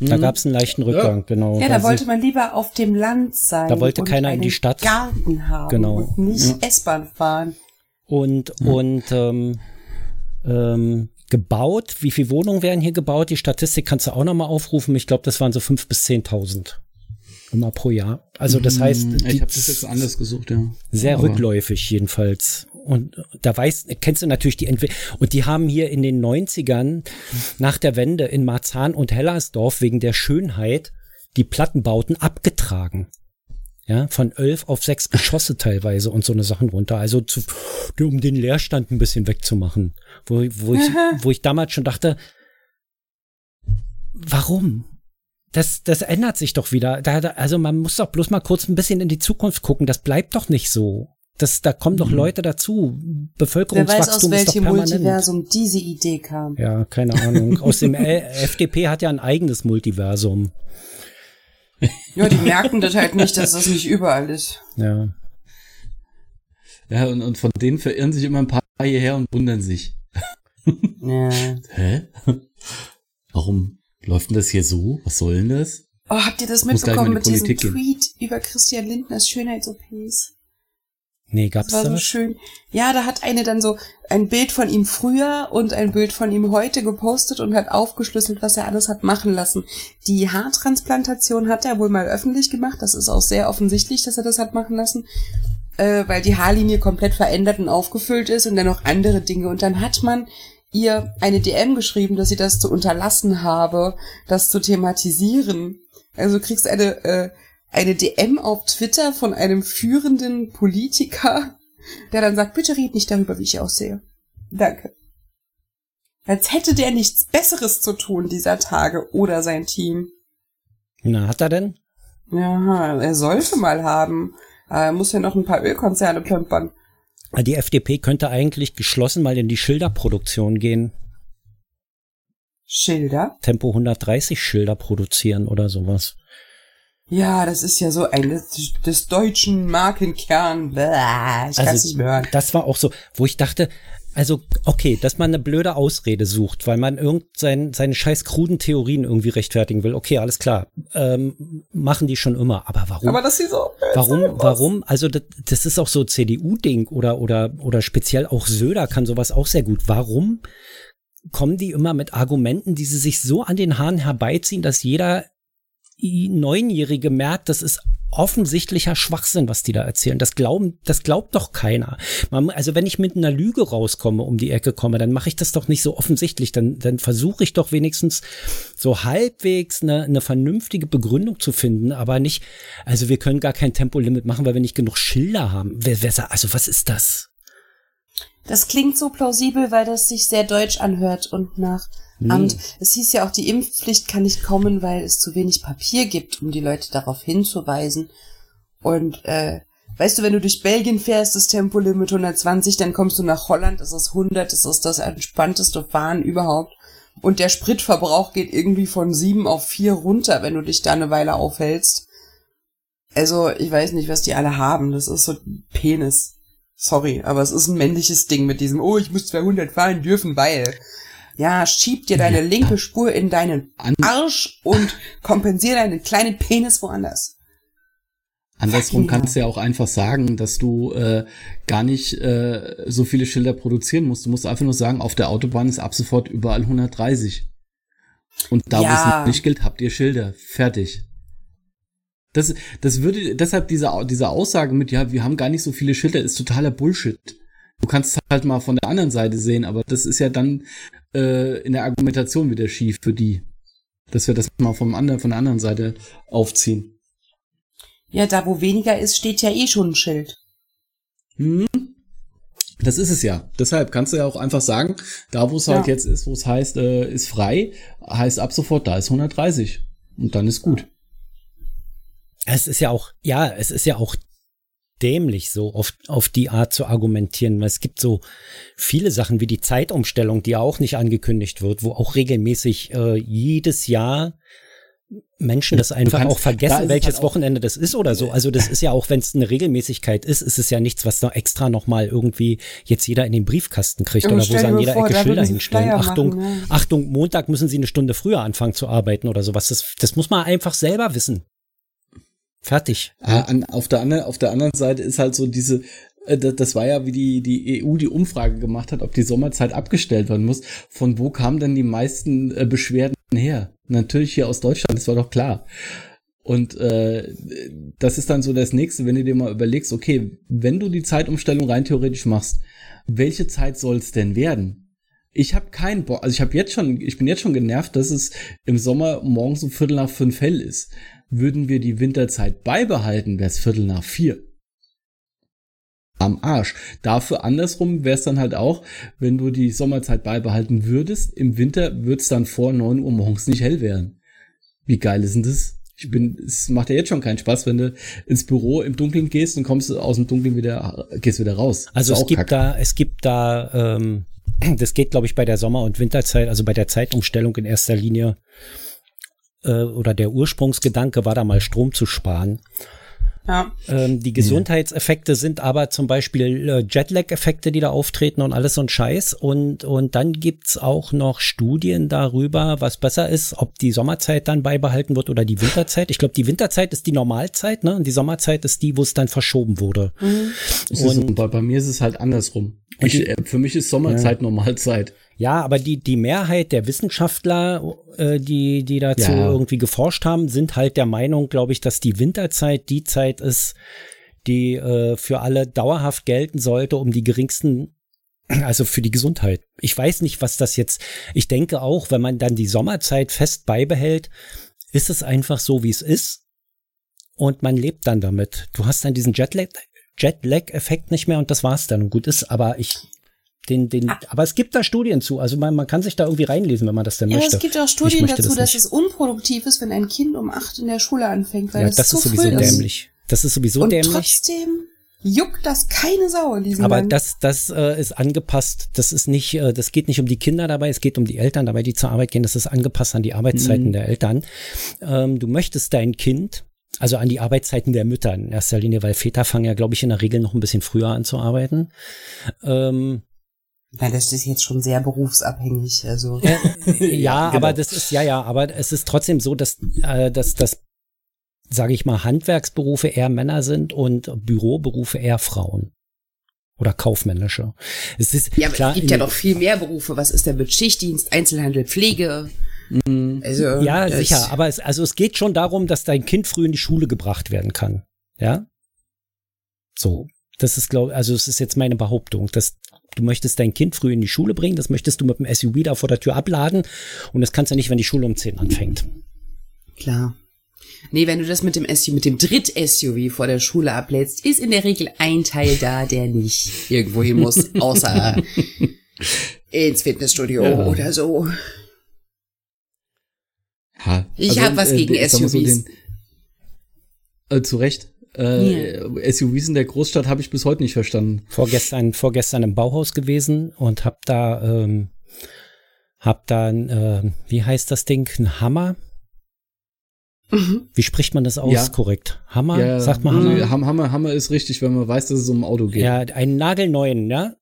Da mhm. gab es einen leichten Rückgang, ja. genau. Ja, da wollte man lieber auf dem Land sein. Da wollte keiner in die Stadt. Garten haben genau. und nicht ja. S-Bahn fahren. Und, ja. und ähm, ähm, gebaut, wie viele Wohnungen werden hier gebaut? Die Statistik kannst du auch nochmal aufrufen. Ich glaube, das waren so fünf bis zehntausend immer pro Jahr. Also das heißt, ich habe das jetzt anders gesucht, ja. Sehr Aber. rückläufig jedenfalls. Und da weißt, kennst du natürlich die Entwicklung. Und die haben hier in den 90ern nach der Wende in Marzahn und Hellersdorf wegen der Schönheit die Plattenbauten abgetragen. Ja, von elf auf sechs Geschosse teilweise und so eine Sachen runter. Also zu, um den Leerstand ein bisschen wegzumachen. Wo, wo, ich, wo ich damals schon dachte, warum? Das, das ändert sich doch wieder. Da, also man muss doch bloß mal kurz ein bisschen in die Zukunft gucken. Das bleibt doch nicht so. Das, da kommen doch mhm. Leute dazu. Bevölkerungswachstum Wer weiß, aus welchem Multiversum diese Idee kam. Ja, keine Ahnung. Aus dem FDP hat ja ein eigenes Multiversum. Ja, die merken das halt nicht, dass das nicht überall ist. Ja. Ja, und, und von denen verirren sich immer ein paar hierher und wundern sich. Ja. Hä? Warum läuft denn das hier so? Was soll denn das? Oh, habt ihr das mitbekommen mit Politik diesem Tweet gehen. über Christian Lindners Schönheits-OPs? Nee, gab's das war so schön. Ja, da hat eine dann so ein Bild von ihm früher und ein Bild von ihm heute gepostet und hat aufgeschlüsselt, was er alles hat machen lassen. Die Haartransplantation hat er wohl mal öffentlich gemacht. Das ist auch sehr offensichtlich, dass er das hat machen lassen, äh, weil die Haarlinie komplett verändert und aufgefüllt ist und dann noch andere Dinge. Und dann hat man ihr eine DM geschrieben, dass sie das zu unterlassen habe, das zu thematisieren. Also du kriegst eine äh, eine DM auf Twitter von einem führenden Politiker der dann sagt, bitte red nicht darüber, wie ich aussehe. Danke. Als hätte der nichts Besseres zu tun dieser Tage oder sein Team. Na, hat er denn? Ja, er sollte mal haben. Er muss ja noch ein paar Ölkonzerne plümpern. Die FDP könnte eigentlich geschlossen mal in die Schilderproduktion gehen. Schilder? Tempo 130 Schilder produzieren oder sowas. Ja, das ist ja so ein des, des deutschen Markenkern. Bäh, ich kann es Also, nicht mehr hören. Das war auch so, wo ich dachte, also okay, dass man eine blöde Ausrede sucht, weil man irgend sein, seine scheiß kruden Theorien irgendwie rechtfertigen will. Okay, alles klar, ähm, machen die schon immer. Aber warum? Aber dass sie so. Warum, warum? Also das, das ist auch so CDU-Ding oder oder oder speziell auch Söder kann sowas auch sehr gut. Warum kommen die immer mit Argumenten, die sie sich so an den Haaren herbeiziehen, dass jeder Neunjährige merkt, das ist offensichtlicher Schwachsinn, was die da erzählen. Das glauben, das glaubt doch keiner. Man, also wenn ich mit einer Lüge rauskomme, um die Ecke komme, dann mache ich das doch nicht so offensichtlich. Dann, dann versuche ich doch wenigstens so halbwegs eine, eine vernünftige Begründung zu finden, aber nicht, also wir können gar kein Tempolimit machen, weil wir nicht genug Schilder haben. Wer, wer also was ist das? Das klingt so plausibel, weil das sich sehr deutsch anhört und nach Nee. Amt. Es hieß ja auch, die Impfpflicht kann nicht kommen, weil es zu wenig Papier gibt, um die Leute darauf hinzuweisen. Und äh, weißt du, wenn du durch Belgien fährst, das Tempolimit 120, dann kommst du nach Holland, ist es 100, das ist das entspannteste Fahren überhaupt. Und der Spritverbrauch geht irgendwie von sieben auf vier runter, wenn du dich da eine Weile aufhältst. Also, ich weiß nicht, was die alle haben. Das ist so Penis. Sorry, aber es ist ein männliches Ding mit diesem, oh, ich muss 200 fahren dürfen, weil. Ja, schieb dir deine linke Spur in deinen An Arsch und kompensiere deinen kleinen Penis woanders. Andersrum kannst du ja auch einfach sagen, dass du äh, gar nicht äh, so viele Schilder produzieren musst. Du musst einfach nur sagen, auf der Autobahn ist ab sofort überall 130. Und da, wo Ja. es nicht gilt, habt ihr Schilder. Fertig. Das, das würde, deshalb diese, diese Aussage mit, ja, wir haben gar nicht so viele Schilder, ist totaler Bullshit. Du kannst es halt mal von der anderen Seite sehen, aber das ist ja dann äh, in der Argumentation wieder schief für die. Dass wir das mal vom anderen, von der anderen Seite aufziehen. Ja, da wo weniger ist, steht ja eh schon ein Schild. Hm? Das ist es ja. Deshalb kannst du ja auch einfach sagen, da wo es halt Ja. jetzt ist, wo es heißt, äh, ist frei, heißt ab sofort, da ist 130. Und dann ist gut. Es ist ja auch, ja, es ist ja auch dämlich, so auf, auf die Art zu argumentieren, weil es gibt so viele Sachen wie die Zeitumstellung, die ja auch nicht angekündigt wird, wo auch regelmäßig äh, jedes Jahr Menschen das einfach kannst- auch vergessen, es welches halt Wochenende das ist oder so. Also das ist ja auch, wenn es eine Regelmäßigkeit ist, ist es ja nichts, was noch extra nochmal irgendwie jetzt jeder in den Briefkasten kriegt oder wo sie an jeder vor, Ecke Schilder hinstellen. Flyer Achtung, machen, ne? Achtung, Montag müssen sie eine Stunde früher anfangen zu arbeiten oder sowas. Das, das muss man einfach selber wissen. Fertig. An, auf, der anderen, auf der anderen Seite ist halt so diese, äh, das, das war ja, wie die, die EU die Umfrage gemacht hat, ob die Sommerzeit abgestellt werden muss. Von wo kamen denn die meisten äh, Beschwerden her? Natürlich hier aus Deutschland, das war doch klar. Und äh, das ist dann so das nächste, wenn du dir mal überlegst, okay, wenn du die Zeitumstellung rein theoretisch machst, welche Zeit soll es denn werden? Ich habe keinen Bock, also ich habe jetzt schon, ich bin jetzt schon genervt, dass es im Sommer morgens um Viertel nach fünf hell ist. Würden wir die Winterzeit beibehalten, wäre es Viertel nach vier. Am Arsch. Dafür andersrum wäre es dann halt auch, wenn du die Sommerzeit beibehalten würdest, im Winter würde es dann vor neun Uhr morgens nicht hell werden. Wie geil ist denn das? Ich bin, es macht ja jetzt schon keinen Spaß, wenn du ins Büro im Dunkeln gehst und kommst aus dem Dunkeln wieder, gehst wieder raus. Also es gibt kacke. da, es gibt da, ähm, das geht, glaube ich, bei der Sommer- und Winterzeit, also bei der Zeitumstellung in erster Linie, äh, oder der Ursprungsgedanke war da mal Strom zu sparen. Ja. Ähm, die Gesundheitseffekte sind aber zum Beispiel äh, Jetlag-Effekte, die da auftreten und alles so ein Scheiß. Und, und dann gibt's auch noch Studien darüber, was besser ist, ob die Sommerzeit dann beibehalten wird oder die Winterzeit. Ich glaube, die Winterzeit ist die Normalzeit, ne? Und die Sommerzeit ist die, wo es dann verschoben wurde. Es ist, und- bei, bei mir ist es halt andersrum. Ich, äh, für mich ist Sommerzeit Normalzeit. Ja, aber die, die Mehrheit der Wissenschaftler, äh, die, die dazu Ja. irgendwie geforscht haben, sind halt der Meinung, glaube ich, dass die Winterzeit die Zeit ist, die äh, für alle dauerhaft gelten sollte, um die geringsten, also für die Gesundheit. Ich weiß nicht, was das jetzt, ich denke auch, wenn man dann die Sommerzeit fest beibehält, ist es einfach so, wie es ist. Und man lebt dann damit. Du hast dann diesen Jetlag, Jetlag-Effekt nicht mehr und das war's dann und gut ist. Aber ich den, den, ah. aber es gibt da Studien zu. Also man, man kann sich da irgendwie reinlesen, wenn man das denn ja, möchte. Ja, es gibt auch Studien dazu, das dass es unproduktiv ist, wenn ein Kind um acht in der Schule anfängt, weil ja, das, das ist sowieso dämlich. Das ist sowieso und dämlich. Trotzdem juckt das keine Sau in diesem Aber Land. das, das äh, ist angepasst. Das ist nicht, äh, das geht nicht um die Kinder dabei, es geht um die Eltern dabei, die zur Arbeit gehen. Das ist angepasst an die Arbeitszeiten mhm. der Eltern. Ähm, du möchtest dein Kind also an die Arbeitszeiten der Mütter in erster Linie, weil Väter fangen ja, glaube ich, in der Regel noch ein bisschen früher an zu arbeiten. Ähm, weil das ist jetzt schon sehr berufsabhängig, also. Äh, ja, genau. aber das ist, ja, ja, aber es ist trotzdem so, dass, äh, dass, dass sage ich mal, Handwerksberufe eher Männer sind und Büroberufe eher Frauen. Oder kaufmännische. Es ist ja, aber klar, es gibt ja noch viel mehr Berufe. Was ist denn mit Schichtdienst, Einzelhandel, Pflege? Mhm. Also, ja, sicher. Aber es, also es geht schon darum, dass dein Kind früh in die Schule gebracht werden kann. Ja? So. Das ist, glaube also es ist jetzt meine Behauptung, dass du möchtest dein Kind früh in die Schule bringen, das möchtest du mit dem SUV da vor der Tür abladen und das kannst du nicht, wenn die Schule um 10 anfängt. Klar. Nee, wenn du das mit dem SUV, mit dem Dritt-SUV vor der Schule ablädst, ist in der Regel ein Teil da, der nicht irgendwo hin muss, außer ins Fitnessstudio ja. oder so. Ha, ich also, habe was äh, gegen SUVs. So den, äh, zu Recht. Äh, yeah. SUVs in der Großstadt habe ich bis heute nicht verstanden. Vorgestern, vorgestern im Bauhaus gewesen und hab da, ähm, hab da, äh, wie heißt das Ding, ein Hammer Mhm. Wie spricht man das aus ja. korrekt? Hammer? Ja, Sagt man Hammer? Hammer? Hammer ist richtig, wenn man weiß, dass es um ein Auto geht. Ja, einen nagelneuen, ja.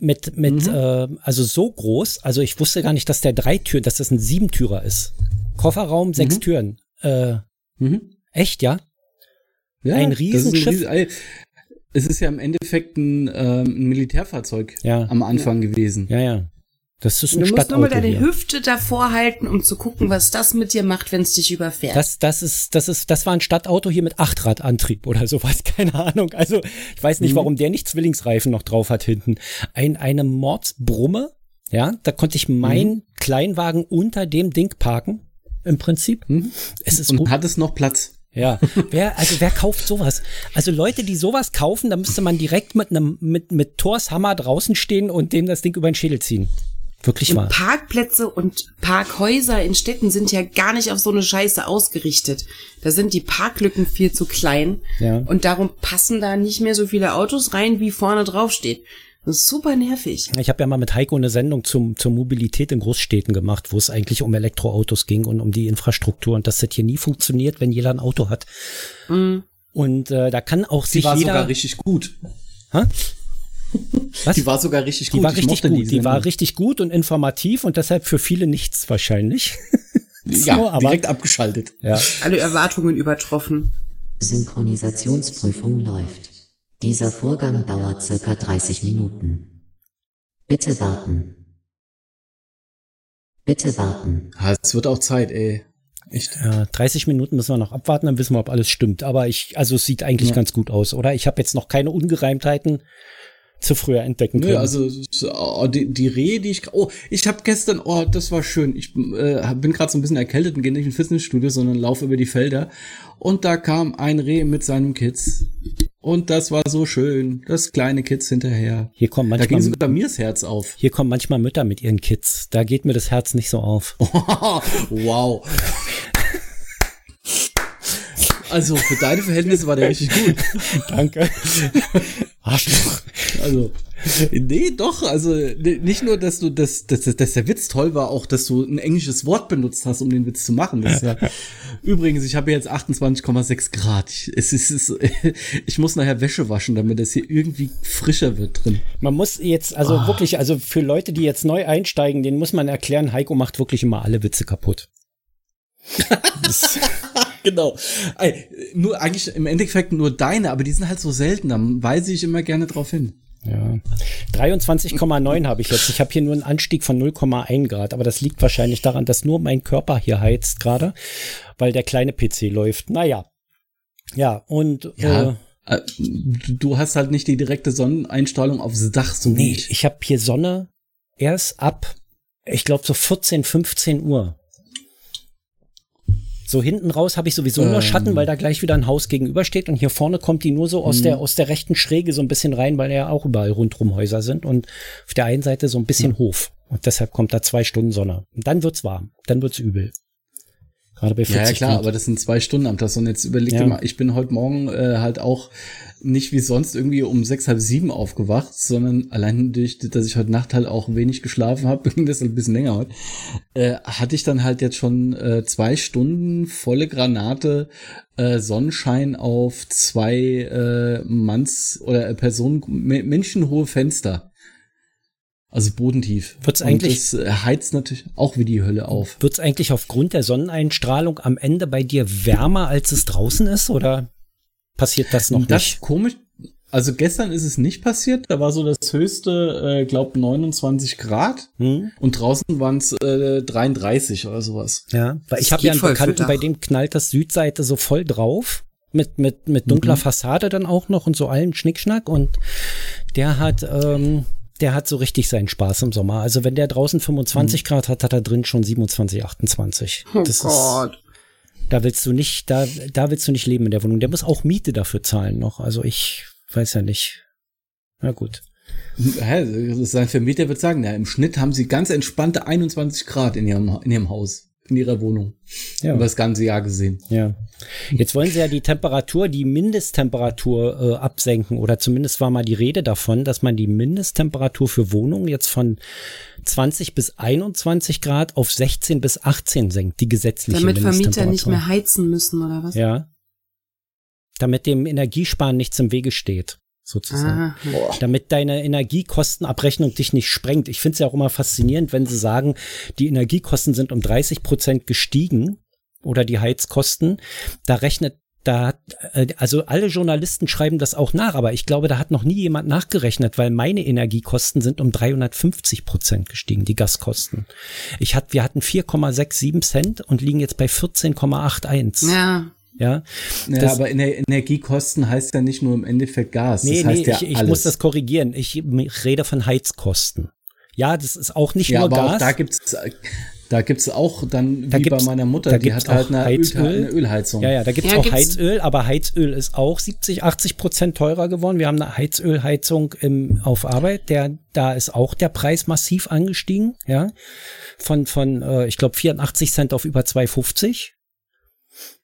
Mit, mit, mhm. äh, also so groß, also ich wusste gar nicht, dass der drei Türen, dass das ein Siebentürer ist. Kofferraum, sechs mhm. Türen. Äh, mhm. Echt, ja? Ja, ein Riesenschiff. Ein Riesen, es ist ja im Endeffekt ein, ähm, ein Militärfahrzeug ja. am Anfang ja. gewesen. Ja, ja. Das ist ein Du musst nur mal deine hier. Hüfte davor halten, um zu gucken, was das mit dir macht, wenn es dich überfährt. Das, das ist, das ist, das war ein Stadtauto hier mit Achtradantrieb oder sowas, keine Ahnung. Also ich weiß nicht, mhm. warum der nicht Zwillingsreifen noch drauf hat hinten. Ein, eine Mordsbrumme, ja, da konnte ich meinen mhm. Kleinwagen unter dem Ding parken, im Prinzip. Mhm. Es ist Und hat es noch Platz? Ja, wer, also wer kauft sowas? Also Leute, die sowas kaufen, da müsste man direkt mit einem, mit, mit Thors Hammer draußen stehen und dem das Ding über den Schädel ziehen. Wirklich und wahr. Parkplätze und Parkhäuser in Städten sind ja gar nicht auf so eine Scheiße ausgerichtet. Da sind die Parklücken viel zu klein. Ja. Und darum passen da nicht mehr so viele Autos rein, wie vorne drauf steht. Das ist super nervig. Ich habe ja mal mit Heiko eine Sendung zum, zur Mobilität in Großstädten gemacht, wo es eigentlich um Elektroautos ging und um die Infrastruktur und dass das hier nie funktioniert, wenn jeder ein Auto hat. Mhm. Und äh, da kann auch sich Die war jeder sogar richtig gut. Hä? Was? Die war sogar richtig gut. Die war richtig gut. Die, die war richtig gut und informativ und deshalb für viele nichts wahrscheinlich. so, ja, aber, direkt abgeschaltet. Ja. Alle Erwartungen übertroffen. Synchronisationsprüfung läuft. Dieser Vorgang dauert circa 30 Minuten. Bitte warten. Bitte warten. Ja, es wird auch Zeit, ey. Echt? Ja, 30 Minuten müssen wir noch abwarten, dann wissen wir, ob alles stimmt. Aber ich, also es sieht eigentlich ja. ganz gut aus, oder? Ich habe jetzt noch keine Ungereimtheiten zu früher entdecken können. Nö, also oh, die, die Rehe, die ich oh, ich habe gestern, oh, das war schön. Ich äh, bin gerade so ein bisschen erkältet und gehe nicht ins Fitnessstudio, sondern laufe über die Felder und da kam ein Reh mit seinem Kids. Und das war so schön. Das kleine Kids hinterher. Hier kommt manchmal. Da ging sogar mir das Herz auf. Hier kommen manchmal Mütter mit ihren Kids. Da geht mir das Herz nicht so auf. wow. Also für deine Verhältnisse war der richtig gut. Danke. Arschloch. Also, nee, doch. Also nicht nur, dass du, dass, dass, dass der Witz toll war, auch, dass du ein englisches Wort benutzt hast, um den Witz zu machen. Das ist ja, übrigens, ich habe jetzt 28,6 Grad. Ich, es ist, es, ich muss nachher Wäsche waschen, damit das hier irgendwie frischer wird drin. Man muss jetzt, also oh. wirklich, also für Leute, die jetzt neu einsteigen, denen muss man erklären, Heiko macht wirklich immer alle Witze kaputt. genau. Nur eigentlich im Endeffekt nur deine, aber die sind halt so selten, dann weise ich immer gerne drauf hin. Ja. 23,9 habe ich jetzt. Ich habe hier nur einen Anstieg von 0,1 Grad, aber das liegt wahrscheinlich daran, dass nur mein Körper hier heizt gerade, weil der kleine PC läuft. Naja. Ja, und ja. Äh, äh du hast halt nicht die direkte Sonneneinstrahlung aufs Dach, so nee, wie ich. Ich habe hier Sonne erst ab, ich glaube, so 14, 15 Uhr. So hinten raus habe ich sowieso nur Ähm. Schatten, weil da gleich wieder ein Haus gegenübersteht und hier vorne kommt die nur so aus Mhm. der aus der rechten Schräge so ein bisschen rein, weil ja auch überall rundrum Häuser sind und auf der einen Seite so ein bisschen Hof und deshalb kommt da zwei Stunden Sonne. Und dann wird's warm, dann wird's übel. Gerade bei 40 Ja, ja, klar, Grad. aber das sind zwei Stunden am Tag. Und jetzt überleg Ja. dir mal, ich bin heute Morgen äh, halt auch nicht wie sonst irgendwie um sechs, halb sieben aufgewacht, sondern allein durch, dass ich heute Nacht halt auch wenig geschlafen habe, ging das ein bisschen länger heute, äh, hatte ich dann halt jetzt schon äh, zwei Stunden volle Granate äh, Sonnenschein auf zwei äh, Manns- oder äh, Personen, me- menschenhohe Fenster. Also bodentief. Wird's Und eigentlich- Das äh, heizt natürlich auch wie die Hölle auf. Wird's eigentlich aufgrund der Sonneneinstrahlung am Ende bei dir wärmer, als es draußen ist oder passiert das noch das nicht? komisch. Also gestern ist es nicht passiert. Da war so das höchste, äh, glaub 29 Grad Hm? und draußen waren es äh, 33 oder sowas. Ja, weil ich habe ja einen Bekannten, bei dem knallt das Südseite so voll drauf. Mit, mit, mit dunkler Mhm. Fassade dann auch noch und so allen Schnickschnack. Und der hat, ähm, der hat so richtig seinen Spaß im Sommer. Also wenn der draußen 25 Grad hat, hat er drin schon 27, 28. Oh das Ist, Gott. Da willst du nicht, da, da willst du nicht leben in der Wohnung. Der muss auch Miete dafür zahlen noch. Also ich weiß ja nicht. Na gut. Hä? Sein Vermieter wird sagen, ja, im Schnitt haben sie ganz entspannte 21 Grad in ihrem, in ihrem Haus, in ihrer Wohnung. Ja. Über das ganze Jahr gesehen. Ja. Jetzt wollen sie ja die Temperatur, die Mindesttemperatur äh, absenken oder zumindest war mal die Rede davon, dass man die Mindesttemperatur für Wohnungen jetzt von 20 bis 21 Grad auf 16 bis 18 senkt, die gesetzliche Damit Vermieter nicht mehr heizen müssen, oder was? Ja. Damit dem Energiesparen nichts im Wege steht, sozusagen. Ah, damit deine Energiekostenabrechnung dich nicht sprengt. Ich finde es ja auch immer faszinierend, wenn sie sagen, die Energiekosten sind um 30 Prozent gestiegen oder die Heizkosten. Da rechnet da, hat, äh, also alle Journalisten schreiben das auch nach, aber ich glaube, da hat noch nie jemand nachgerechnet, weil meine Energiekosten sind um 350 Prozent gestiegen, die Gaskosten. Ich hat, wir hatten 4,67 Cent und liegen jetzt bei 14,81. ja. Ja, Ja, Das- aber Ener Energiekosten heißt ja nicht nur im Endeffekt Gas. Nee, das heißt nee, ja ich, ich alles. muss das korrigieren. Ich rede von Heizkosten. Ja, das ist auch nicht ja, nur aber Gas. auch da gibt's da gibt's auch dann Da wie bei meiner Mutter, da die gibt's hat halt auch eine, Heizöl. Öl, eine Ölheizung. ja, ja, da gibt's Ja, auch gibt's- Heizöl, aber Heizöl ist auch 70, 80 Prozent teurer geworden. Wir haben eine Heizölheizung im, auf Arbeit, der, da ist auch der Preis massiv angestiegen, ja. Von, von, äh, ich glaube, 84 Cent auf über 2,50.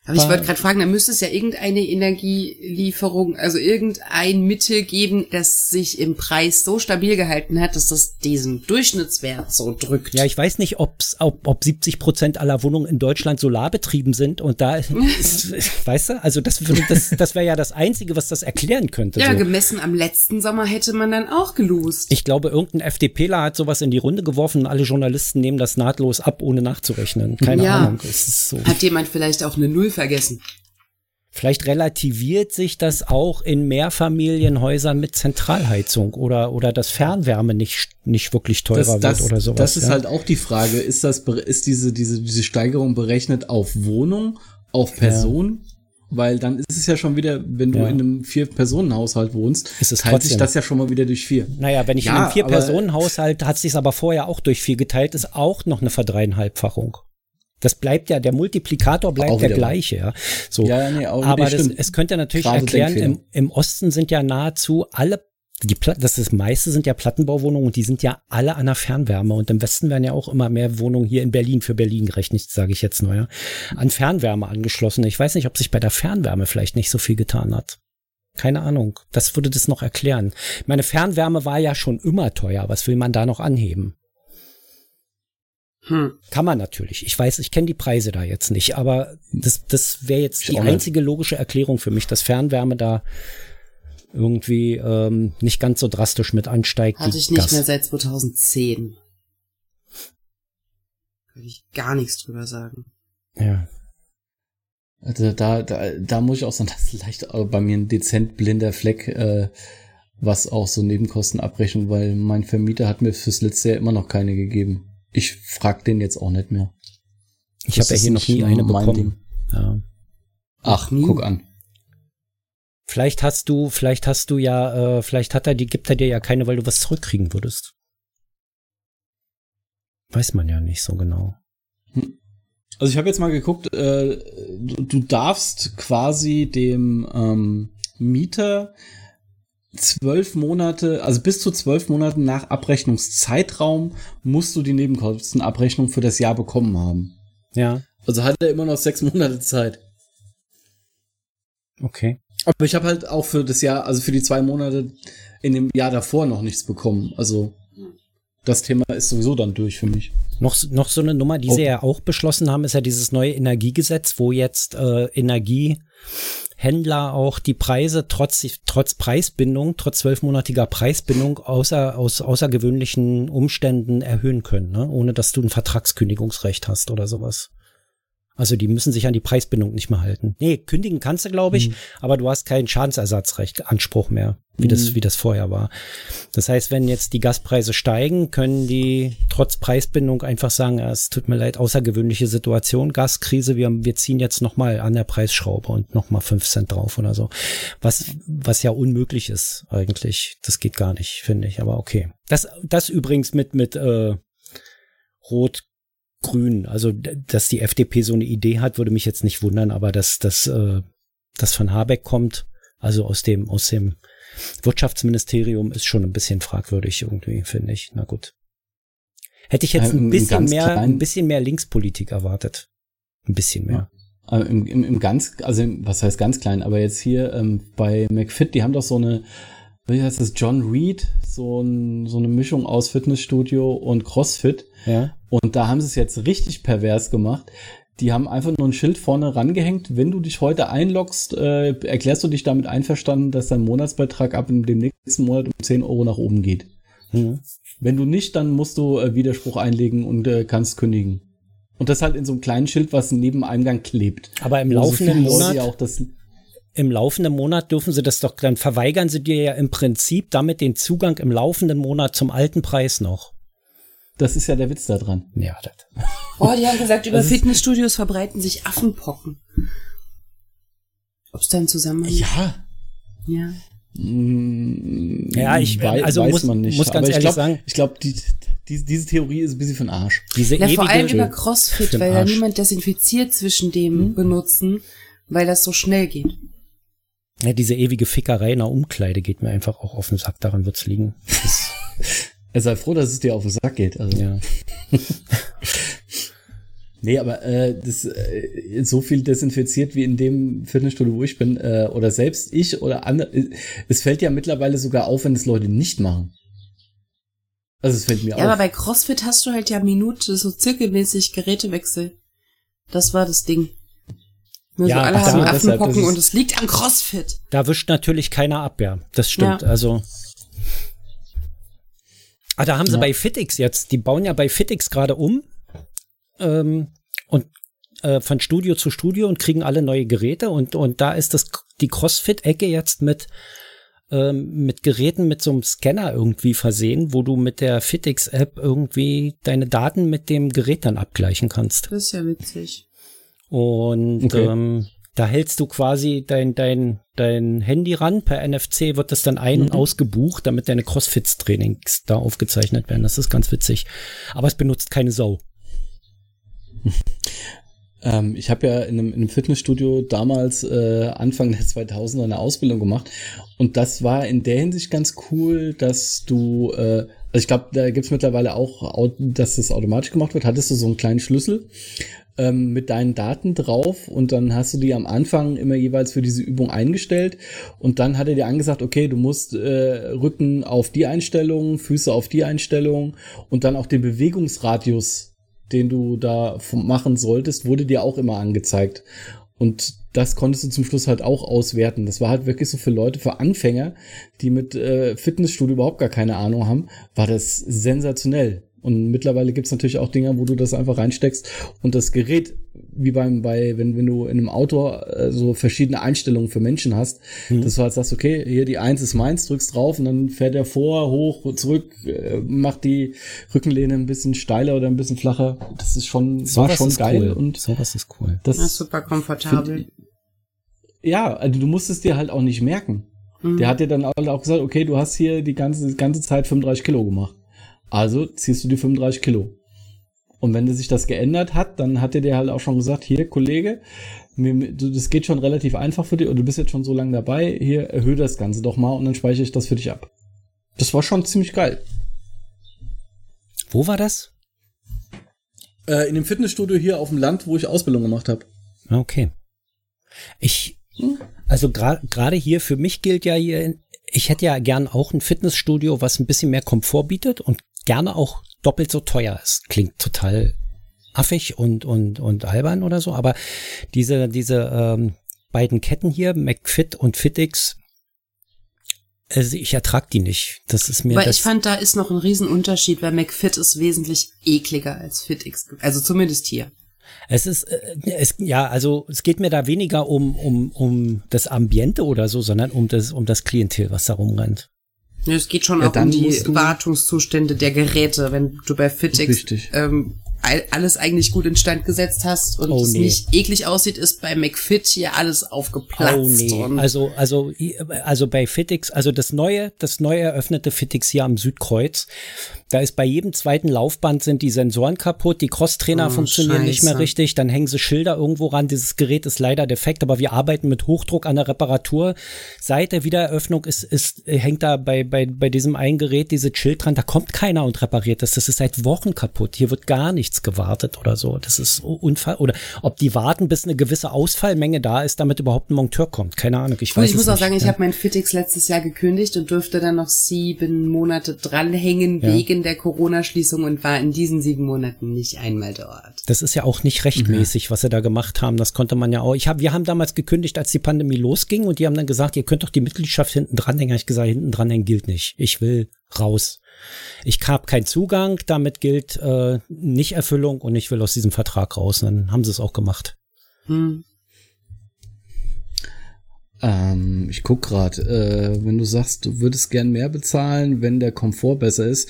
Aber ich wollte gerade fragen, da müsste es ja irgendeine Energielieferung, also irgendein Mittel geben, das sich im Preis so stabil gehalten hat, dass das diesen Durchschnittswert so drückt. Ja, ich weiß nicht, ob's, ob, ob 70 Prozent aller Wohnungen in Deutschland solarbetrieben sind und da, ist, weißt du, also das das, das wäre ja das Einzige, was das erklären könnte. Ja, so. gemessen am letzten Sommer hätte man dann auch gelost. Ich glaube, irgendein FDPler hat sowas in die Runde geworfen und alle Journalisten nehmen das nahtlos ab, ohne nachzurechnen. Keine Ja. Ahnung. Es ist so. Hat jemand vielleicht auch eine Null vergessen? Vielleicht relativiert sich das auch in Mehrfamilienhäusern mit Zentralheizung oder, oder dass Fernwärme nicht, nicht wirklich teurer das, das, wird oder sowas. das ist ja. halt auch die Frage, ist das ist diese diese diese Steigerung berechnet auf Wohnung, auf Person? Weil dann ist es ja schon wieder, wenn du Ja. in einem Vier-Personen-Haushalt wohnst, Ist es teilt sich das ja schon mal wieder durch vier. Naja, wenn ich in Ja, einem Vier-Personen-Haushalt, hat sich's aber vorher auch durch vier geteilt, ist auch noch eine Verdreieinhalbfachung. Das bleibt ja, der Multiplikator bleibt Auch der gleiche, ja. So. Ja, nee, auch- aber nee, das, es könnte natürlich Gerade erklären, im, im Osten sind ja nahezu alle, die Pla das, ist das meiste sind ja Plattenbauwohnungen und die sind ja alle an der Fernwärme. Und im Westen werden ja auch immer mehr Wohnungen hier in Berlin, für Berlin gerechnet, sage ich jetzt nur, ja, an Fernwärme angeschlossen. Ich weiß nicht, ob sich bei der Fernwärme vielleicht nicht so viel getan hat. Keine Ahnung. Das würde das noch erklären. Meine Fernwärme war ja schon immer teuer. Was will man da noch anheben? Hm. Kann man natürlich. Ich weiß, ich kenne die Preise da jetzt nicht, aber das, das wäre jetzt Ich die auch nicht. einzige logische Erklärung für mich, dass Fernwärme da irgendwie ähm, nicht ganz so drastisch mit ansteigt. Hatte ich nicht Gas. mehr seit 2010. Kann ich gar nichts drüber sagen. Ja. Also da, da, da muss ich auch sagen, das ist leicht bei mir ein dezent blinder Fleck, äh, was auch so Nebenkostenabrechnung, weil mein Vermieter hat mir fürs letzte Jahr immer noch keine gegeben. Ich frag den jetzt auch nicht mehr. Ich habe ja hier noch nie eine bekommen. Ja. Ach, nie. guck an. Vielleicht hast du, vielleicht hast du ja, äh, vielleicht hat er die, gibt er dir ja keine, weil du was zurückkriegen würdest. Weiß man ja nicht so genau. Also ich habe jetzt mal geguckt, äh, du, du, darfst quasi dem ähm, Mieter zwölf Monate, also bis zu zwölf Monaten nach Abrechnungszeitraum musst du die Nebenkostenabrechnung für das Jahr bekommen haben. Ja. Also hat er immer noch sechs Monate Zeit. Okay. Aber ich habe halt auch für das Jahr, also für die zwei Monate in dem Jahr davor noch nichts bekommen. Also das Thema ist sowieso dann durch für mich. Noch, noch so eine Nummer, die oh. sie ja auch beschlossen haben, ist ja dieses neue Energiegesetz, wo jetzt äh, Energiehändler auch die Preise trotz, trotz Preisbindung, trotz zwölfmonatiger Preisbindung außer, aus außergewöhnlichen Umständen erhöhen können, ne? ohne dass du ein Vertragskündigungsrecht hast oder sowas. Also die müssen sich an die Preisbindung nicht mehr halten. Nee, kündigen kannst du, glaube ich, mhm. aber du hast keinen Schadensersatzrecht, Anspruch mehr, wie mhm. das, wie das vorher war. Das heißt, wenn jetzt die Gaspreise steigen, können die trotz Preisbindung einfach sagen, ja, es tut mir leid, außergewöhnliche Situation, Gaskrise, wir, wir ziehen jetzt nochmal an der Preisschraube und nochmal fünf Cent drauf oder so. Was, was ja unmöglich ist eigentlich. Das geht gar nicht, finde ich, aber okay. Das, das übrigens mit, mit, äh, Rot, Grün. Also, dass die FDP so eine Idee hat, würde mich jetzt nicht wundern, aber dass das äh, das von Habeck kommt, also aus dem aus dem Wirtschaftsministerium, ist schon ein bisschen fragwürdig irgendwie, finde ich. Na gut. Hätte ich jetzt ein bisschen mehr, ein bisschen mehr Linkspolitik erwartet. Ein bisschen mehr. Ja. Im, im, Im ganz, also was heißt ganz klein, aber jetzt hier ähm, bei McFit, die haben doch so eine, wie heißt das, John Reed, so, ein, so eine Mischung aus Fitnessstudio und CrossFit. Ja. Und da haben sie es jetzt richtig pervers gemacht. Die haben einfach nur ein Schild vorne rangehängt. Wenn du dich heute einloggst, äh, erklärst du dich damit einverstanden, dass dein Monatsbeitrag ab dem nächsten Monat um 10 Euro nach oben geht. Mhm. Wenn du nicht, dann musst du äh, Widerspruch einlegen und äh, kannst kündigen. Und das halt in so einem kleinen Schild, was neben Eingang klebt. Aber im laufenden Monat, auch das im laufenden Monat dürfen sie das doch, dann verweigern sie dir ja im Prinzip damit den Zugang im laufenden Monat zum alten Preis noch. Das ist ja der Witz da dran. Ja, das. Oh, die haben gesagt, über Fitnessstudios verbreiten sich Affenpocken. Ob's dann zusammen. Ja. Ja. Mm, ja, ich also weiß muss, man nicht. muss ganz Aber ehrlich glaub, sagen, ich glaube, die, die, diese Theorie ist ein bisschen von Arsch. Diese ja, vor allem über CrossFit, weil ja niemand desinfiziert zwischen dem hm? benutzen, weil das so schnell geht. Ja, diese ewige Fickerei in der Umkleide geht mir einfach auch auf den Sack, daran wird's liegen. Er sei froh, dass es dir auf den Sack geht. Also. Ja. nee, aber äh, das, äh, so viel desinfiziert wie in dem Fitnessstudio, wo ich bin, äh, oder selbst ich oder andere, es fällt ja mittlerweile sogar auf, wenn es Leute nicht machen. Also es fällt mir ja, auf. Ja, aber bei CrossFit hast du halt ja Minute, so zirkelmäßig Gerätewechsel. Das war das Ding. Nur ja, so alle haben Affenpocken und es liegt am CrossFit. Da wischt natürlich keiner ab, ja. Das stimmt. Ja. Also Ah, da haben sie ja. bei Fitix jetzt, die bauen ja bei Fitix gerade um ähm, und äh, von Studio zu Studio und kriegen alle neue Geräte und, und da ist das die CrossFit-Ecke jetzt mit ähm, mit Geräten mit so einem Scanner irgendwie versehen, wo du mit der Fitix-App irgendwie deine Daten mit dem Gerät dann abgleichen kannst. Das ist ja witzig. Und okay. ähm, da hältst du quasi dein, dein, dein Handy ran. Per NFC wird das dann ein- und mhm. ausgebucht, damit deine Crossfits-Trainings da aufgezeichnet werden. Das ist ganz witzig. Aber es benutzt keine Sau. Ähm, ich habe ja in einem, in einem, Fitnessstudio damals äh, Anfang der 2000er eine Ausbildung gemacht und das war in der Hinsicht ganz cool, dass du, äh, also ich glaube, da gibt's mittlerweile auch, dass das automatisch gemacht wird. Hattest du so einen kleinen Schlüssel ähm, mit deinen Daten drauf und dann hast du die am Anfang immer jeweils für diese Übung eingestellt und dann hat er dir angesagt, okay, du musst äh, Rücken auf die Einstellung, Füße auf die Einstellung und dann auch den Bewegungsradius, den du da machen solltest, wurde dir auch immer angezeigt. Und das konntest du zum Schluss halt auch auswerten. Das war halt wirklich so für Leute, für Anfänger, die mit äh, Fitnessstudio überhaupt gar keine Ahnung haben, war das sensationell. Und mittlerweile gibt's natürlich auch Dinge, wo du das einfach reinsteckst und das Gerät, wie beim, bei, wenn, wenn du in einem Auto äh, so verschiedene Einstellungen für Menschen hast, mhm. dass du halt sagst, okay, hier die Eins ist meins, drückst drauf und dann fährt er vor, hoch, zurück, äh, macht die Rückenlehne ein bisschen steiler oder ein bisschen flacher. Das ist schon, so war schon geil cool. und sowas ist cool. Das ist super komfortabel. Find, ja, also du musst es dir halt auch nicht merken. Mhm. Der hat dir dann auch gesagt, okay, du hast hier die ganze, die ganze Zeit 35 Kilo gemacht. Also ziehst du die 35 Kilo. Und wenn sich das geändert hat, dann hat er dir halt auch schon gesagt, hier, Kollege, mir, das geht schon relativ einfach für dich und du bist jetzt schon so lange dabei, hier, erhöhe das Ganze doch mal und dann speichere ich das für dich ab. Das war schon ziemlich geil. Wo war das? Äh, in dem Fitnessstudio hier auf dem Land, wo ich Ausbildung gemacht habe. Okay. Ich, also gerade gerade hier für mich gilt ja hier, ich hätte ja gern auch ein Fitnessstudio, was ein bisschen mehr Komfort bietet und gerne auch doppelt so teuer ist. Klingt total affig und und und albern oder so, aber diese diese ähm, beiden Ketten hier, McFit und Fitix, also ich ertrag die nicht. Das ist mir. Weil ich fand, da ist noch ein Riesenunterschied, weil McFit ist wesentlich ekliger als FitX. Also zumindest hier. Es ist, äh, es, ja, also es geht mir da weniger um, um, um das Ambiente oder so, sondern um das, um das Klientel, was da rumrennt. Ja, es geht schon Ja, auch um die Wartungszustände der Geräte, wenn du bei FitX ähm, all- alles eigentlich gut instand gesetzt hast und Oh, es nee. nicht eklig aussieht, ist bei McFit hier alles aufgeplatzt. Oh nee, also also also bei Fitix, also das neue, das neu eröffnete Fitix hier am Südkreuz, da ist bei jedem zweiten Laufband sind die Sensoren kaputt, die Crosstrainer Oh, funktionieren nicht mehr Scheiße. richtig, dann hängen sie Schilder irgendwo ran, dieses Gerät ist leider defekt, aber wir arbeiten mit Hochdruck an der Reparatur. Seit der Wiedereröffnung ist ist hängt da bei bei bei diesem einen Gerät diese Schild dran, da kommt keiner und repariert das, das ist seit Wochen kaputt. Hier wird gar nichts gewartet oder so. Das ist Unfall oder ob die warten, bis eine gewisse Ausfallmenge da ist, damit überhaupt ein Monteur kommt. Keine Ahnung, ich weiß ich muss auch nicht. sagen, ich ja. habe mein Fitix letztes Jahr gekündigt und durfte dann noch sieben Monate dranhängen Ja. wegen der Corona-Schließung und war in diesen sieben Monaten nicht einmal dort. Das ist ja auch nicht rechtmäßig, was sie da gemacht haben. Das konnte man ja auch. Ich hab, wir haben damals gekündigt, als die Pandemie losging und die haben dann gesagt, ihr könnt doch die Mitgliedschaft hinten dranhängen. Ich gesagt, hinten dranhängen gilt nicht. Ich will raus. Ich habe keinen Zugang, damit gilt äh, Nichterfüllung und ich will aus diesem Vertrag raus. Und dann haben sie es auch gemacht. Hm. Ähm, ich guck gerade, äh, wenn du sagst, du würdest gern mehr bezahlen, wenn der Komfort besser ist.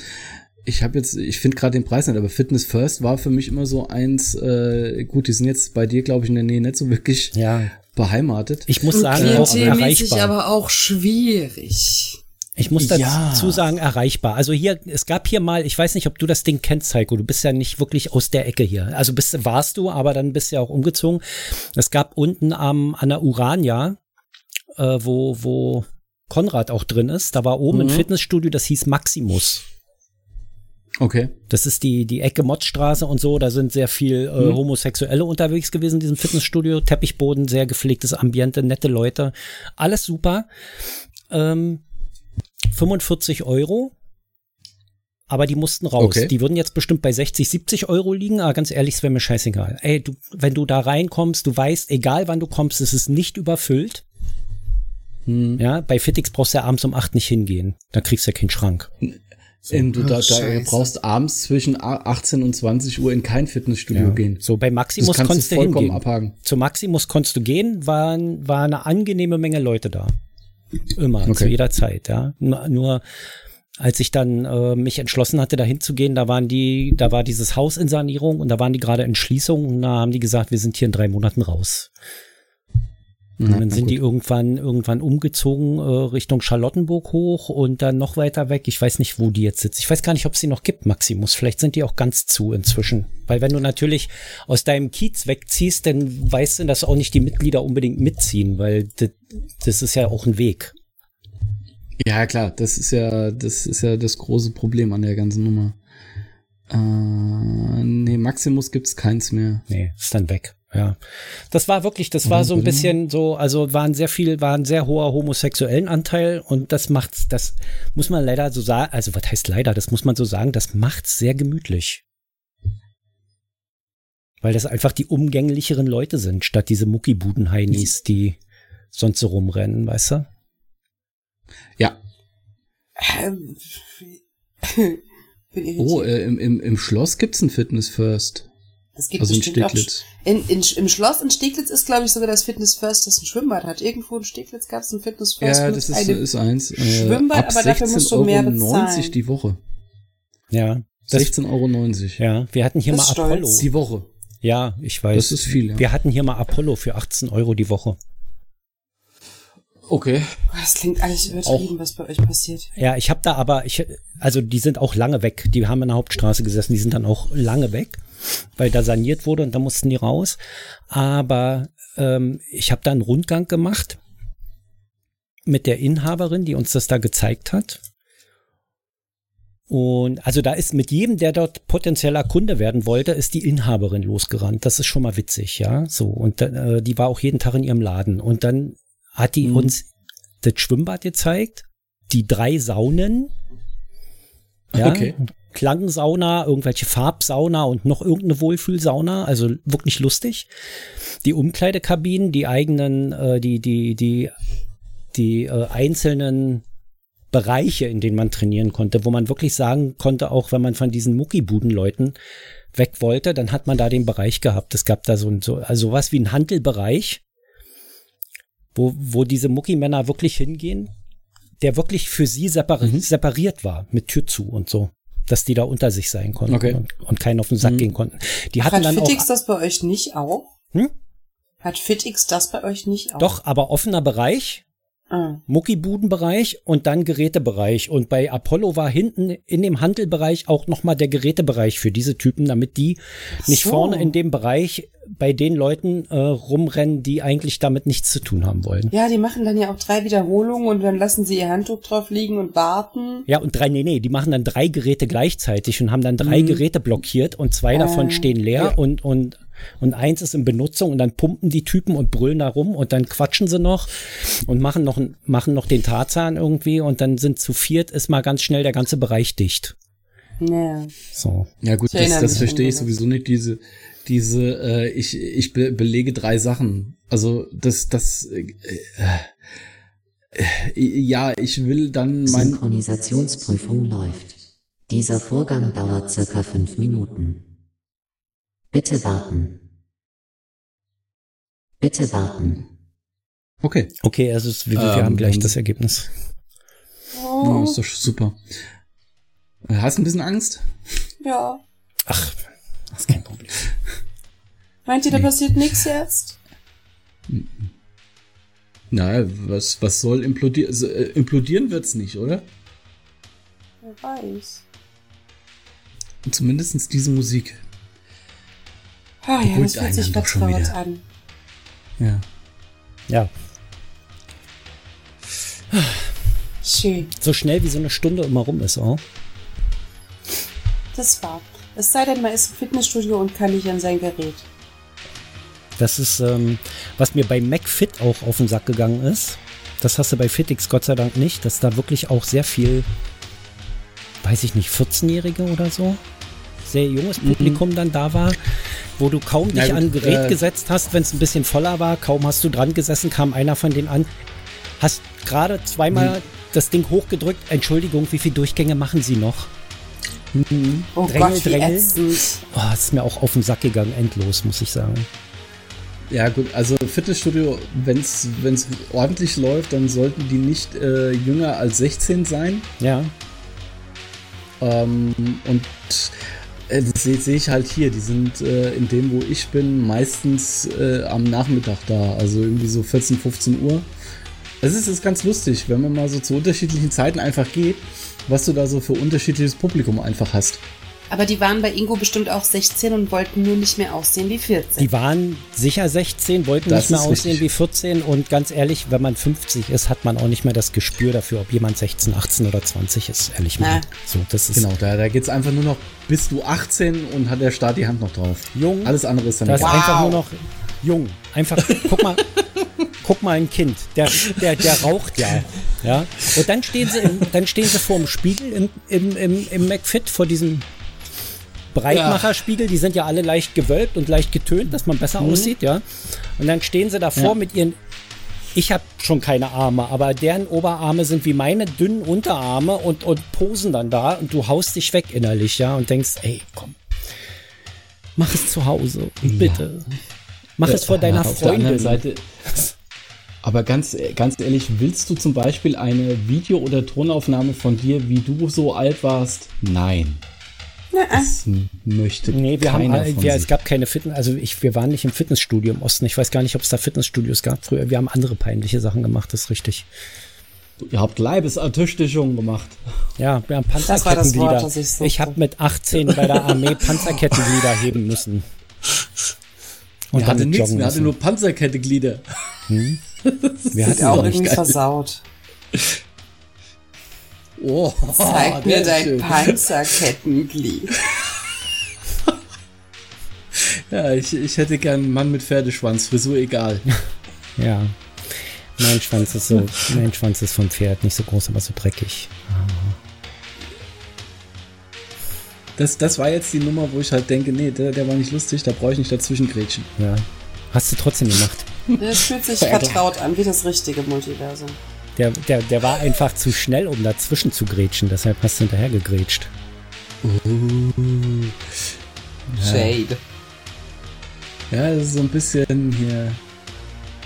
Ich habe jetzt, ich finde gerade den Preis nicht, aber Fitness First war für mich immer so eins, äh, gut, die sind jetzt bei dir, glaube ich, in der Nähe nicht so wirklich Ja. beheimatet. Ich muss Und sagen, auch erreichbar. aber auch schwierig. Ich muss dazu Ja. sagen, erreichbar. Also hier, es gab hier mal, ich weiß nicht, ob du das Ding kennst, Heiko. Du bist ja nicht wirklich aus der Ecke hier. Also bist, warst du, aber dann bist du ja auch umgezogen. Es gab unten am, an der Urania, äh, wo, wo Konrad auch drin ist, da war oben ein Mhm. Fitnessstudio, das hieß Maximus. Okay. Das ist die, die Ecke Mottstraße und so. Da sind sehr viel äh, Mhm. Homosexuelle unterwegs gewesen in diesem Fitnessstudio. Teppichboden, sehr gepflegtes Ambiente, nette Leute. Alles super. Ähm, 45 Euro. Aber die mussten raus. Okay. Die würden jetzt bestimmt bei 60, 70 Euro liegen, aber ganz ehrlich, es wäre mir scheißegal. Ey, du, wenn du da reinkommst, du weißt, egal wann du kommst, es ist nicht überfüllt. Hm. Ja, bei Fitix brauchst du ja abends um 8 nicht hingehen. Da kriegst du ja keinen Schrank. Ähm, du da, Ach, da Scheiße. brauchst abends zwischen a- 18 und 20 Uhr in kein Fitnessstudio gehen. So, bei Das Maximus kannst konntest du vollkommen hingehen. abhaken. Zu Maximus konntest du gehen, waren, war eine angenehme Menge Leute da. Immer, zu Okay. jeder Zeit, ja. Nur, nur als ich dann äh, mich entschlossen hatte, dahin zu gehen, da waren die, da war dieses Haus in Sanierung und da waren die gerade in Schließung und da haben die gesagt, wir sind hier in drei Monaten raus. Und dann sind die irgendwann, irgendwann umgezogen äh, Richtung Charlottenburg hoch und dann noch weiter weg. Ich weiß nicht, wo die jetzt sitzt. Ich weiß gar nicht, ob es sie noch gibt, Maximus. Vielleicht sind die auch ganz zu inzwischen. Weil wenn du natürlich aus deinem Kiez wegziehst, dann weißt du, dass auch nicht die Mitglieder unbedingt mitziehen, weil das, das ist ja auch ein Weg. Ja, klar, das ist ja, das ist ja das große Problem an der ganzen Nummer. Äh, nee, Maximus gibt's keins mehr. Nee, ist dann weg. Ja. Das war wirklich, das war so ein mal. bisschen so, also waren sehr viel, war ein sehr hoher homosexuellen Anteil und das macht's, das muss man leider so sagen, also was heißt leider, das muss man so sagen, das macht's sehr gemütlich. Weil das einfach die umgänglicheren Leute sind, statt diese Muckibuden-Heinis, die sonst so rumrennen, weißt du? Ja. Ähm, Oh, äh, im, im, im Schloss gibt's ein Fitness First. Das gibt Also in bestimmt auch Steglitz. In, in, Im Schloss in Steglitz ist, glaube ich, sogar das Fitness First, das ein Schwimmbad hat. Irgendwo in Steglitz gab es ein Fitness First Ja, das ist, ist eins. Äh, Schwimmbad, ab aber dafür musst du mehr 16,90 Euro bezahlen. die Woche. Ja. Das, 16,90 Euro. ja, wir hatten hier Das mal stolz. Apollo. Die Woche. Ja, ich weiß. Das ist viel, ja. Wir hatten hier mal Apollo für 18 Euro die Woche. Okay. Boah, Das klingt eigentlich übertrieben, was bei euch passiert. Ja, ich habe da aber, ich, also die sind auch lange weg. Die haben in der Hauptstraße gesessen, die sind dann auch lange weg. Weil da saniert wurde und da mussten die raus. Aber ähm, ich habe da einen Rundgang gemacht mit der Inhaberin, die uns das da gezeigt hat. Und also da ist mit jedem, der dort potenzieller Kunde werden wollte, ist die Inhaberin losgerannt. Das ist schon mal witzig, ja. So und äh, die war auch jeden Tag in ihrem Laden und dann hat die mhm. uns das Schwimmbad gezeigt, die drei Saunen, ja, okay. Klangsauna, irgendwelche Farbsauna und noch irgendeine Wohlfühlsauna, also wirklich lustig. Die Umkleidekabinen, die eigenen, äh, die die die die äh, einzelnen Bereiche, in denen man trainieren konnte, wo man wirklich sagen konnte, auch wenn man von diesen Muckibudenleuten weg wollte, dann hat man da den Bereich gehabt. Es gab da so, ein, so also was wie ein Handelbereich, wo, wo diese Muckimänner wirklich hingehen, der wirklich für sie separi mhm. separiert war, mit Tür zu und so. Dass die da unter sich sein konnten okay. und, und keinen auf den Sack mhm. gehen konnten. Die hatten Hat dann Fitix auch, das bei euch nicht auch? Hm? Hat Fitix das bei euch nicht auch? Doch, aber offener Bereich, Ah. Muckibudenbereich und dann Gerätebereich. Und bei Apollo war hinten in dem Handelbereich auch nochmal der Gerätebereich für diese Typen, damit die so. nicht vorne in dem Bereich bei den Leuten äh, rumrennen, die eigentlich damit nichts zu tun haben wollen. Ja, die machen dann ja auch drei Wiederholungen und dann lassen sie ihr Handtuch drauf liegen und warten. Ja, und drei, nee, nee, die machen dann drei Geräte gleichzeitig und haben dann drei mhm. Geräte blockiert und zwei äh, davon stehen leer ja. und, und und eins ist in Benutzung und dann pumpen die Typen und brüllen da rum und dann quatschen sie noch und machen noch, machen noch den Tarzan irgendwie und dann sind zu viert, ist mal ganz schnell der ganze Bereich dicht. Ja. So. Ja gut, das, das verstehe ich sowieso nicht, diese, diese, äh, ich, ich be belege drei Sachen. Also das, das, äh, äh, ja, ich will dann mein... Synchronisationsprüfung läuft. Dieser Vorgang dauert circa fünf Minuten. Bitte warten. Bitte warten. Okay. Okay, also es, wir, wir ähm, haben gleich das Ergebnis. Oh. oh, ist doch super. Hast du ein bisschen Angst? Ja. Ach, das ist kein Problem. Meint ihr, da nee. passiert nichts jetzt? Na, was, was soll implodieren? Also, äh, implodieren wird's nicht, oder? Wer weiß. Zumindest diese Musik. Ah ja, das fühlt sich vertraut an. Ja. Ja. Schön. So schnell wie so eine Stunde immer rum ist, oh. Das war. Es sei denn, man ist im Fitnessstudio und kann nicht an sein Gerät. Das ist, ähm, was mir bei MacFit auch auf den Sack gegangen ist. Das hast du bei Fitix Gott sei Dank nicht, dass da wirklich auch sehr viel, weiß ich nicht, 14-Jährige oder so, sehr junges mhm. Publikum mhm. dann da war, wo du kaum dich ja, an Gerät äh, gesetzt hast, wenn es ein bisschen voller war, kaum hast du dran gesessen, kam einer von denen an, hast gerade zweimal mhm. das Ding hochgedrückt, Entschuldigung, wie viele Durchgänge machen Sie noch? Mhm. Oh Drängel, Gott, Drängel. Oh, ist mir auch auf den Sack gegangen, endlos, muss ich sagen. Ja gut, also Fitnessstudio, wenn es ordentlich läuft, dann sollten die nicht äh, jünger als 16 sein. Ja. Ähm, und das sehe seh ich halt hier. Die sind äh, in dem, wo ich bin, meistens äh, am Nachmittag da. Also irgendwie so 14, 15 Uhr. Es ist, ist ganz lustig, wenn man mal so zu unterschiedlichen Zeiten einfach geht, was du da so für unterschiedliches Publikum einfach hast. Aber die waren bei Ingo bestimmt auch 16 und wollten nur nicht mehr aussehen wie 14. Die waren sicher 16, wollten das nicht mehr aussehen richtig. wie 14 und ganz ehrlich, wenn man 50 ist, hat man auch nicht mehr das Gespür dafür, ob jemand 16, 18 oder 20 ist, ehrlich mal. So, das ist genau, da, da geht es einfach nur noch, bist du 18 und hat der Staat die Hand noch drauf. Jung. Alles andere ist dann Das wow. ist einfach nur noch jung. Einfach, guck mal, guck mal ein Kind, der, der, der raucht ja. ja. Und dann stehen sie, im, dann stehen sie vor dem Spiegel im, im, im, im McFit, vor diesem Breitmacherspiegel, die sind ja alle leicht gewölbt und leicht getönt, dass man besser mhm. aussieht, ja. Und dann stehen sie davor ja. mit ihren ich habe schon keine Arme, aber deren Oberarme sind wie meine dünnen Unterarme und, und posen dann da und du haust dich weg innerlich, ja, und denkst, ey, komm, mach es zu Hause, bitte. Ja. Mach äh, es vor deiner auf Freundin. Der Seite, aber ganz, ganz ehrlich, willst du zum Beispiel eine Video- oder Tonaufnahme von dir, wie du so alt warst? Nein. Das möchte Nee, wir haben, wir, es gab keine Fitness, also ich, wir waren nicht im Fitnessstudio im Osten. Ich weiß gar nicht, ob es da Fitnessstudios gab früher. Wir haben andere peinliche Sachen gemacht, das ist richtig. Ihr habt Leibesertüchtigung gemacht. Ja, wir haben Panzerkettenglieder. Wort, ich, so ich habe mit 18 bei der Armee Panzerkettenglieder heben müssen. Und wir hatten nichts, wir hatten nur Panzerkettenglieder. Hm? Wir hatten auch irgendwie versaut. Oh, Zeig mir dein schön. Panzerkettenglied. ja, ich, ich hätte gern einen Mann mit Pferdeschwanz, Frisur egal. ja. Mein Schwanz ist so, mein Schwanz ist vom Pferd, nicht so groß, aber so dreckig. Das, das war jetzt die Nummer, wo ich halt denke, nee, der, der war nicht lustig, da brauche ich nicht dazwischen grätschen. Ja. Hast du trotzdem gemacht. Das fühlt sich vertraut an, wie das richtige Multiversum. Der, der, der war einfach zu schnell, um dazwischen zu grätschen, deshalb hast du hinterher gegrätscht. Uh. Shade. Ja, das ist so ein bisschen hier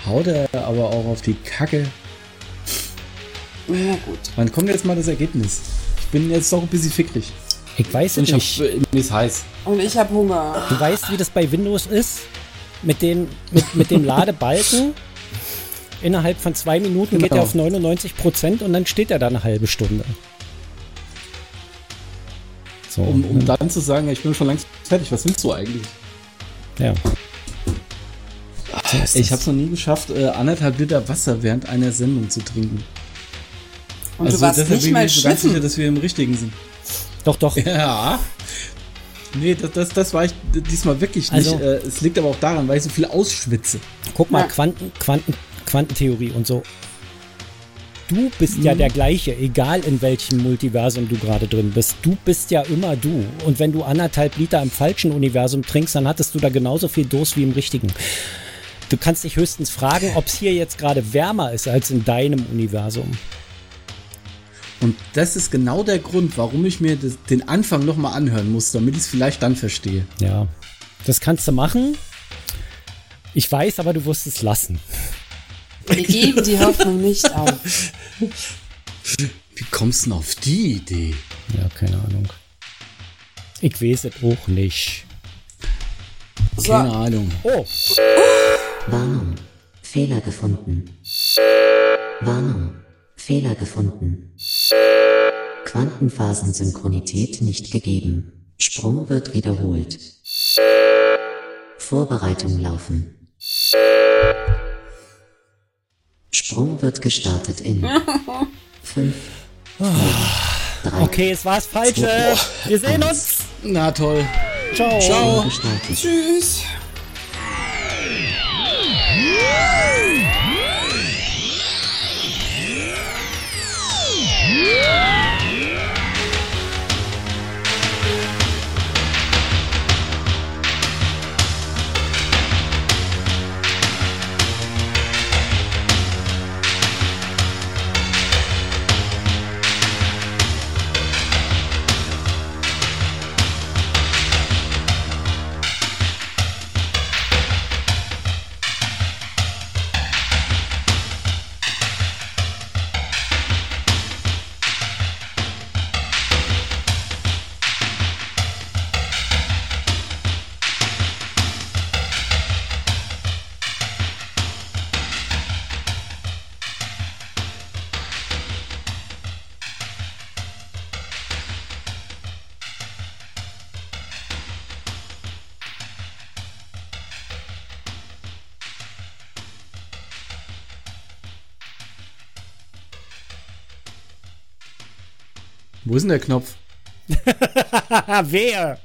haut er aber auch auf die Kacke. Na gut. Wann kommt jetzt mal das Ergebnis? Ich bin jetzt doch ein bisschen fickrig. Ich weiß Und nicht. Ich hab, mir ist heiß. Und ich habe Hunger. Du weißt, wie das bei Windows ist? Mit, den, mit, mit dem Ladebalken. Innerhalb von zwei Minuten genau. geht er auf 99 Prozent und dann steht er da eine halbe Stunde. So. Um, um dann zu sagen, ich bin schon längst fertig. Was willst du eigentlich? Ja. So ich habe es noch nie geschafft, äh, anderthalb Liter Wasser während einer Sendung zu trinken. Und also du warst deshalb nicht mal ich bin ganz sicher, dass wir im Richtigen sind. Doch, doch. Ja. Nee, das, das, das war ich diesmal wirklich nicht. Also, äh, es liegt aber auch daran, weil ich so viel ausschwitze. Guck mal, ja. Quanten, Quanten, Quantentheorie und so. Du bist mhm. ja der gleiche, egal in welchem Multiversum du gerade drin bist. Du bist ja immer du. Und wenn du anderthalb Liter im falschen Universum trinkst, dann hattest du da genauso viel Durst wie im richtigen. Du kannst dich höchstens fragen, ob es hier jetzt gerade wärmer ist als in deinem Universum. Und das ist genau der Grund, warum ich mir das, den Anfang nochmal anhören muss, damit ich es vielleicht dann verstehe. Ja, das kannst du machen. Ich weiß, aber du wirst es lassen. Wir geben die Hoffnung nicht auf. Wie kommst du denn auf die Idee? Ja, keine Ahnung. Ich weiß es auch nicht. Keine Ahnung. Oh. Warnung. Fehler gefunden. Warnung. Fehler gefunden. Quantenphasensynchronität nicht gegeben. Sprung wird wiederholt. Vorbereitung laufen. Sprung wird gestartet in 5, 3, Okay, es war's Falsche. Wir sehen uns. Na toll. Ciao. Ciao. Tschüss. Wo ist denn der Knopf? Wer?